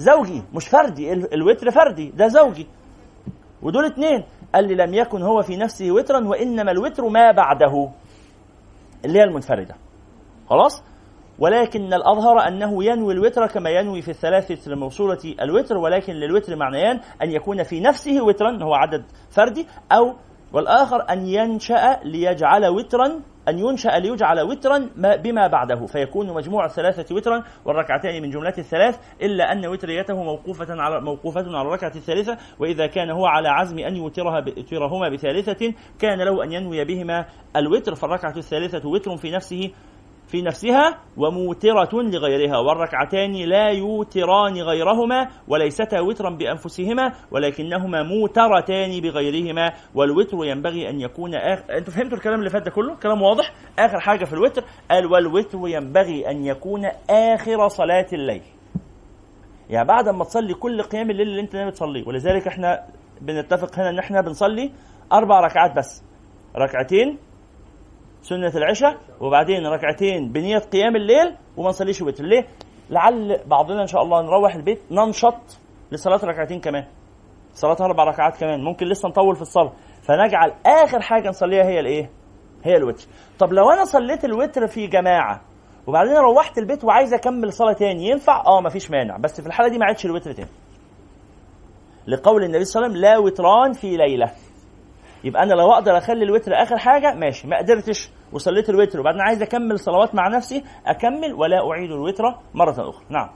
C: زوجي مش فردي الوتر فردي ده زوجي. ودول اتنين. قال لي لم يكن هو في نفسه وترا وإنما الوتر ما بعده. اللي هي المنفردة. خلاص؟ ولكن الأظهر أنه ينوي الوتر كما ينوي في الثلاثة الموصولة الوتر ولكن للوتر معنيان أن يكون في نفسه وترا هو عدد فردي أو والآخر أن ينشأ ليجعل وترا أن ينشأ ليجعل وترا بما بعده فيكون مجموع الثلاثة وترا والركعتين من جملة الثلاث إلا أن وتريته موقوفة على موقوفة على الركعة الثالثة وإذا كان هو على عزم أن يوترها يوترهما بثالثة كان له أن ينوي بهما الوتر فالركعة الثالثة وتر في نفسه في نفسها وموترة لغيرها. والركعتان لا يوتران غيرهما وليستا وترا بأنفسهما ولكنهما موترتان بغيرهما. والوتر ينبغي أن يكون آخر أنتوا فهمتوا الكلام اللي فات ده كله؟ كلام واضح؟ آخر حاجة في الوتر قال والوتر ينبغي أن يكون آخر صلاة الليل. يعني بعد ما تصلي كل قيام الليل اللي أنت ناوي تصليه ولذلك إحنا بنتفق هنا إن إحنا بنصلي أربع ركعات بس. ركعتين سنة العشاء وبعدين ركعتين بنية قيام الليل وما نصليش وتر ليه؟ لعل بعضنا إن شاء الله نروح البيت ننشط لصلاة ركعتين كمان. صلاة أربع ركعات كمان. ممكن لسه نطول في الصلاة. فنجعل آخر حاجة نصليها هي الإيه؟ هي الوتر. طب لو أنا صليت الوتر في جماعة وبعدين روحت البيت وعايز أكمل صلاة تاني ينفع؟ أه مفيش مانع. بس في الحالة دي ما عادش الوتر تاني. لقول النبي صلى الله عليه وسلم لا وتران في ليلة. يبقى أنا لو أقدر أخلي الوتر آخر حاجة ماشي ما قدرتش وصليت الوتر. وبعدين عايز أكمل صلوات مع نفسي أكمل ولا أعيد الوتر مرة أخرى. نعم.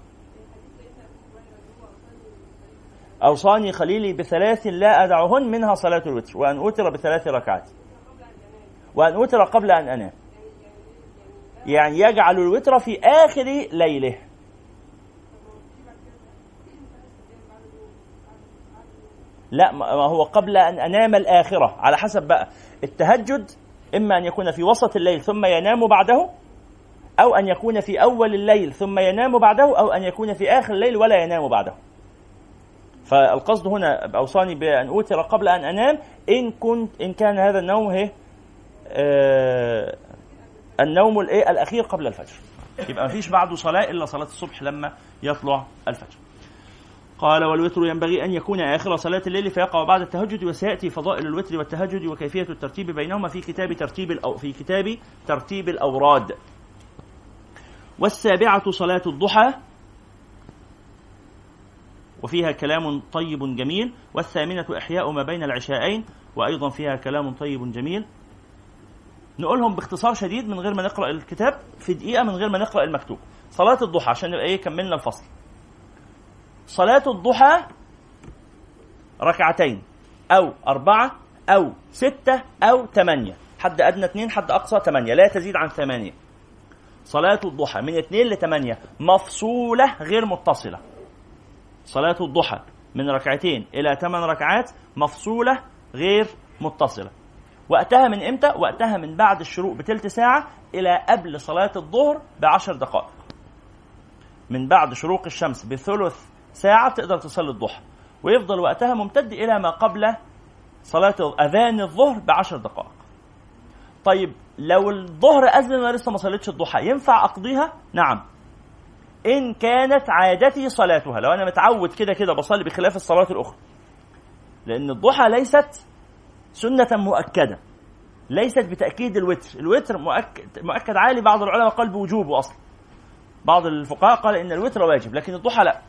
C: أوصاني خليلي بثلاث لا أدعهن منها صلاة الوتر وأن أوتر بثلاث ركعات. وأن أوتر قبل أن أنام. يعني يجعل الوتر في آخر ليله. لا ما هو قبل أن أنام الآخرة. على حسب بقى التهجد إما أن يكون في وسط الليل ثم ينام بعده أو أن يكون في أول الليل ثم ينام بعده أو أن يكون في آخر الليل ولا ينام بعده. فالقصد هنا أوصاني بأن أوتر قبل أن أنام إن كنت إن كان هذا النوم هي آه النوم الإيه الأخير قبل الفجر. يبقى مفيش بعده صلاة إلا صلاة الصبح لما يطلع الفجر. قال والوتر ينبغي أن يكون آخر صلاة الليل فيقع بعد التهجد وسيأتي فضائل الوتر والتهجد وكيفية الترتيب بينهما في كتاب ترتيب الأو في كتاب ترتيب الأوراد. والسابعة صلاة الضحى وفيها كلام طيب جميل. والثامنة إحياء ما بين العشاءين وأيضا فيها كلام طيب جميل. نقولهم باختصار شديد من غير ما نقرأ الكتاب في دقيقة من غير ما نقرأ المكتوب. صلاة الضحى عشان نبقى إيه كملنا الفصل. صلاة الضحى ركعتين أو أربعة أو ستة أو ثمانية حد أدنى اثنين حد أقصى ثمانية لا تزيد عن ثمانية صلاة الضحى من اثنين لثمانية مفصولة غير متصلة. صلاة الضحى من ركعتين إلى ثمان ركعات مفصولة غير متصلة. وقتها من إمتى؟ وقتها من بعد الشروق بتلت ساعة إلى قبل صلاة الظهر بعشر دقائق. من بعد شروق الشمس بثلث ساعة تقدر تصلي الضحى ويفضل وقتها ممتد إلى ما قبل صلاة أذان الظهر بعشر دقائق. طيب لو الظهر أذن وأنا لسه ما صليتش الضحى ينفع أقضيها؟ نعم. إن كانت عادتي صلاتها لو أنا متعود كده كده بصلي بخلاف الصلاة الأخرى. لأن الضحى ليست سنة مؤكدة ليست بتأكيد الوتر. الوتر مؤكد, مؤكد عالي بعض العلماء قال بوجوبه أصلا. بعض الفقهاء قال إن الوتر واجب لكن الضحى لا.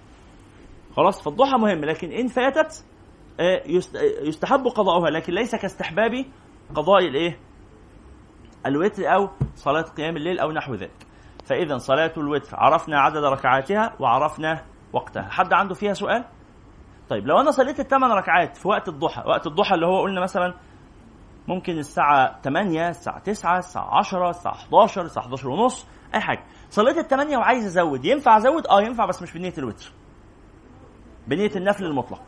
C: خلاص فالضحى مهم لكن إن فاتت آه، يستحب قضاؤها لكن ليس كاستحباب قضاء الإيه؟ الوتر أو صلاة قيام الليل أو نحو ذلك. فإذا صلاة الوتر عرفنا عدد ركعاتها وعرفنا وقتها. حد عنده فيها سؤال؟ طيب لو أنا صليت الثمان ركعات في وقت الضحى وقت الضحى اللي هو قلنا مثلا ممكن الساعة 8 الساعة 9 الساعة 10 الساعة 11 الساعة 11 ونص أي حاجة. صليت الثمانية وعايز أزود ينفع أزود؟ أه ينفع بس مش بنية الوتر. بنية النفل المطلق.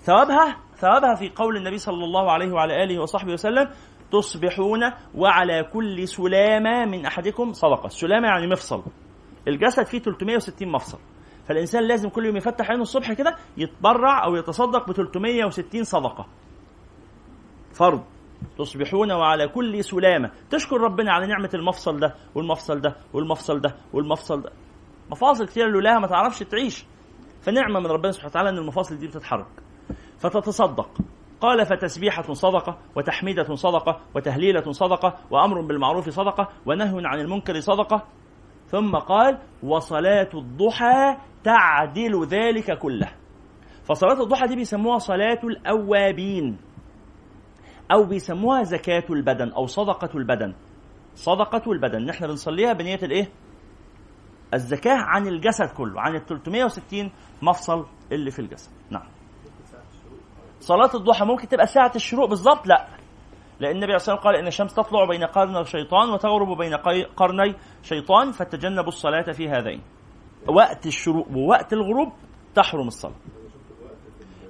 C: ثوابها ثوابها في قول النبي صلى الله عليه وعلى آله وصحبه وسلم تصبحون وعلى كل سلامة من أحدكم صدقة. السلامة يعني مفصل. الجسد فيه 360 مفصل. فالإنسان لازم كل يوم يفتح عينه الصبح كده يتبرع أو يتصدق ب 360 صدقة. فرض. تصبحون وعلى كل سلامة. تشكر ربنا على نعمة المفصل ده والمفصل ده والمفصل ده والمفصل ده. مفاصل كتير لولاها ما تعرفش تعيش. فنعمة من ربنا سبحانه وتعالى أن المفاصل دي بتتحرك. فتتصدق. قال فتسبيحة صدقة وتحميدة صدقة وتهليلة صدقة وأمر بالمعروف صدقة ونهي عن المنكر صدقة. ثم قال وصلاة الضحى تعدل ذلك كله. فصلاة الضحى دي بيسموها صلاة الأوابين. أو بيسموها زكاة البدن أو صدقة البدن. صدقة البدن. نحن بنصليها بنية الإيه؟ الزكاة عن الجسد كله عن ال 360 مفصل اللي في الجسد. نعم. صلاة الضحى ممكن تبقى ساعة الشروق بالظبط؟ لا. لأن النبي عليه الصلاة والسلام قال إن الشمس تطلع بين قرن الشيطان وتغرب بين قرني شيطان فتجنبوا الصلاة في هذين. وقت الشروق ووقت الغروب تحرم الصلاة.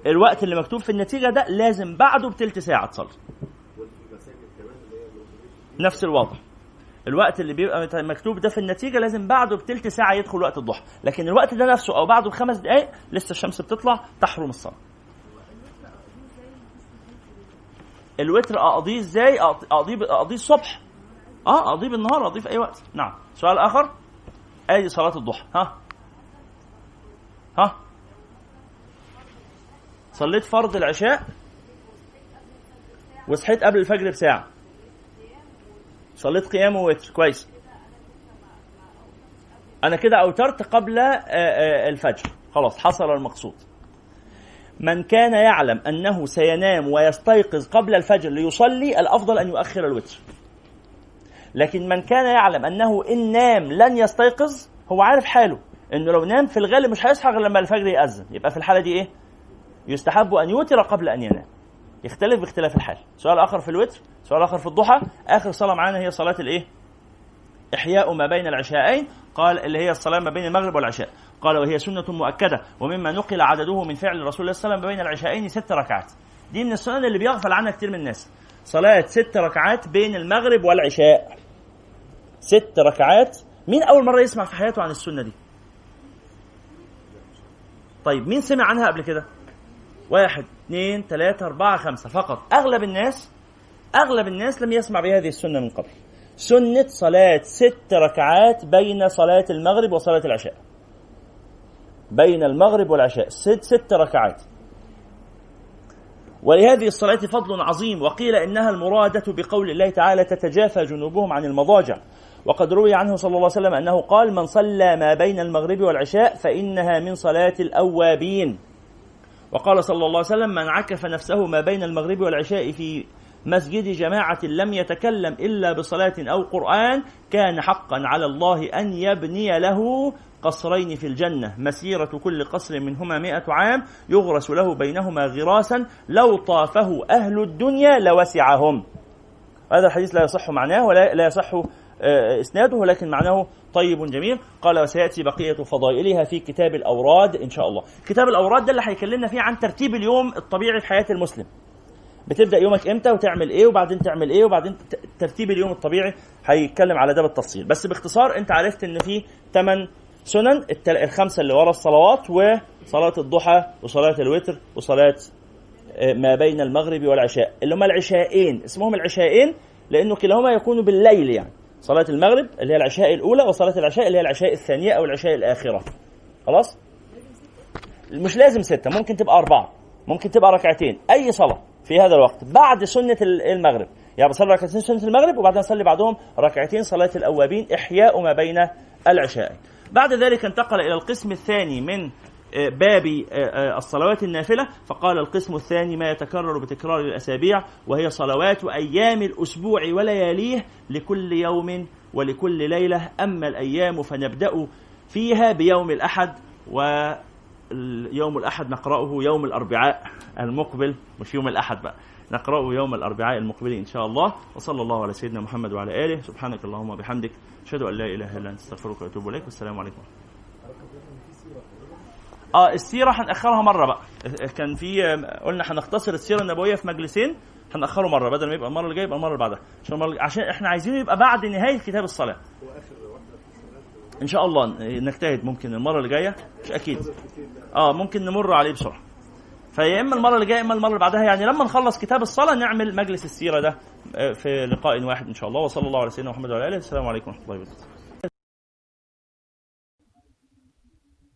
C: الوقت اللي مكتوب في النتيجة ده لازم بعده بتلت ساعة تصلي. نفس الوضع. الوقت اللي بيبقى مكتوب ده في النتيجة لازم بعده بتلت ساعة يدخل وقت الضحى. لكن الوقت ده نفسه أو بعده بخمس دقائق لسه الشمس بتطلع تحرم الصلاة. الوتر أقضيه إزاي؟ أقضيه أقضيه الصبح. آه أقضيه بالنهار أقضيه في أي وقت. نعم. سؤال آخر. ادي صلاة الضحى؟ ها. ها. صليت فرض العشاء وصحيت قبل الفجر بساعة. صليت قيام ووتر كويس. أنا كده أوترت قبل آه، آه، الفجر. خلاص حصل المقصود. من كان يعلم أنه سينام ويستيقظ قبل الفجر ليصلي الأفضل أن يؤخر الوتر. لكن من كان يعلم أنه إن نام لن يستيقظ هو عارف حاله. إنه لو نام في الغالب مش هيصحى غير لما الفجر يأذن. يبقى في الحالة دي إيه؟ يستحب أن يوتر قبل أن ينام. يختلف باختلاف الحال. سؤال آخر في الوتر سؤال آخر في الضحى. آخر صلاة معانا هي صلاة الإيه؟ إحياء ما بين العشاءين. قال اللي هي الصلاة ما بين المغرب والعشاء. قال وهي سنة مؤكدة. ومما نقل عدده من فعل رسول الله صلى الله عليه وسلم بين العشاءين ست ركعات. دي من السنن اللي بيغفل عنها كتير من الناس. صلاة ست ركعات بين المغرب والعشاء. ست ركعات. مين أول مرة يسمع في حياته عن السنة دي؟ طيب مين سمع عنها قبل كده؟ واحد اثنين ثلاثة أربعة خمسة فقط. أغلب الناس أغلب الناس لم يسمع بهذه السنة من قبل. سنة صلاة ست ركعات بين صلاة المغرب وصلاة العشاء. بين المغرب والعشاء. ست, ست ركعات. ولهذه الصلاة فضل عظيم. وقيل إنها المرادة بقول الله تعالى تتجافى جنوبهم عن المضاجع. وقد روي عنه صلى الله عليه وسلم أنه قال من صلى ما بين المغرب والعشاء فإنها من صلاة الأوابين. وقال صلى الله عليه وسلم من عكف نفسه ما بين المغرب والعشاء في مسجد جماعة لم يتكلم إلا بصلاة أو قرآن كان حقا على الله أن يبني له قصرين في الجنة. مسيرة كل قصر منهما مئة عام يغرس له بينهما غراسا لو طافه أهل الدنيا لوسعهم. هذا الحديث لا يصح معناه ولا لا يصح آه، إسناده ولكن معناه طيب جميل. قال وسيأتي بقية فضائلها في كتاب الأوراد إن شاء الله. كتاب الأوراد ده اللي هيكلمنا فيه عن ترتيب اليوم الطبيعي في حياة المسلم. بتبدأ يومك إمتى وتعمل إيه وبعدين تعمل إيه وبعدين ترتيب اليوم الطبيعي هيتكلم على ده بالتفصيل. بس باختصار أنت عرفت إن في ثمان سنن الخمسة اللي ورا الصلوات وصلاه الضحى وصلاة الوتر وصلاة آه، ما بين المغرب والعشاء اللي هما العشاءين. اسمهم العشاءين لأنه كلاهما يكون بالليل يعني. صلاة المغرب اللي هي العشاء الأولى وصلاة العشاء اللي هي العشاء الثانية أو العشاء الآخرة. خلاص؟ مش لازم ستة ممكن تبقى أربعة ممكن تبقى ركعتين أي صلاة في هذا الوقت بعد سنة ال- المغرب. يعني بصلي ركعتين سنة المغرب وبعدين أصلي بعدهم ركعتين صلاة الأوابين إحياء ما بين العشاء. بعد ذلك انتقل إلى القسم الثاني من باب آه، آه، الصلوات النافلة. فقال القسم الثاني ما يتكرر بتكرار الأسابيع وهي صلوات أيام الأسبوع ولياليه لكل يوم ولكل ليلة. أما الأيام فنبدأ فيها بيوم الأحد و يوم الأحد نقرأه يوم الأربعاء المقبل مش يوم الأحد بقى نقرأه يوم الأربعاء المقبل إن شاء الله. وصلى الله على سيدنا محمد وعلى آله. سبحانك اللهم وبحمدك أشهد أن لا إله إلا أنت أستغفرك وأتوب إليك. والسلام عليكم. آه السيرة هنأخرها مرة بقى. كان في قلنا هنختصر السيرة النبوية في مجلسين هنأخره مرة بدل ما يبقى المرة اللي جاية يبقى المرة اللي بعدها. عشان عشان إحنا عايزينه يبقى بعد نهاية كتاب الصلاة. إن شاء الله نجتهد ممكن المرة اللي جاية مش أكيد. آه ممكن نمر عليه بسرعة. فيا إما المرة اللي جاية إما المرة اللي بعدها. يعني لما نخلص كتاب الصلاة نعمل مجلس السيرة ده آه، في لقاء واحد إن شاء الله. وصلى الله على سيدنا محمد وعلى آله. السلام عليكم ورحمة الله وبركاته.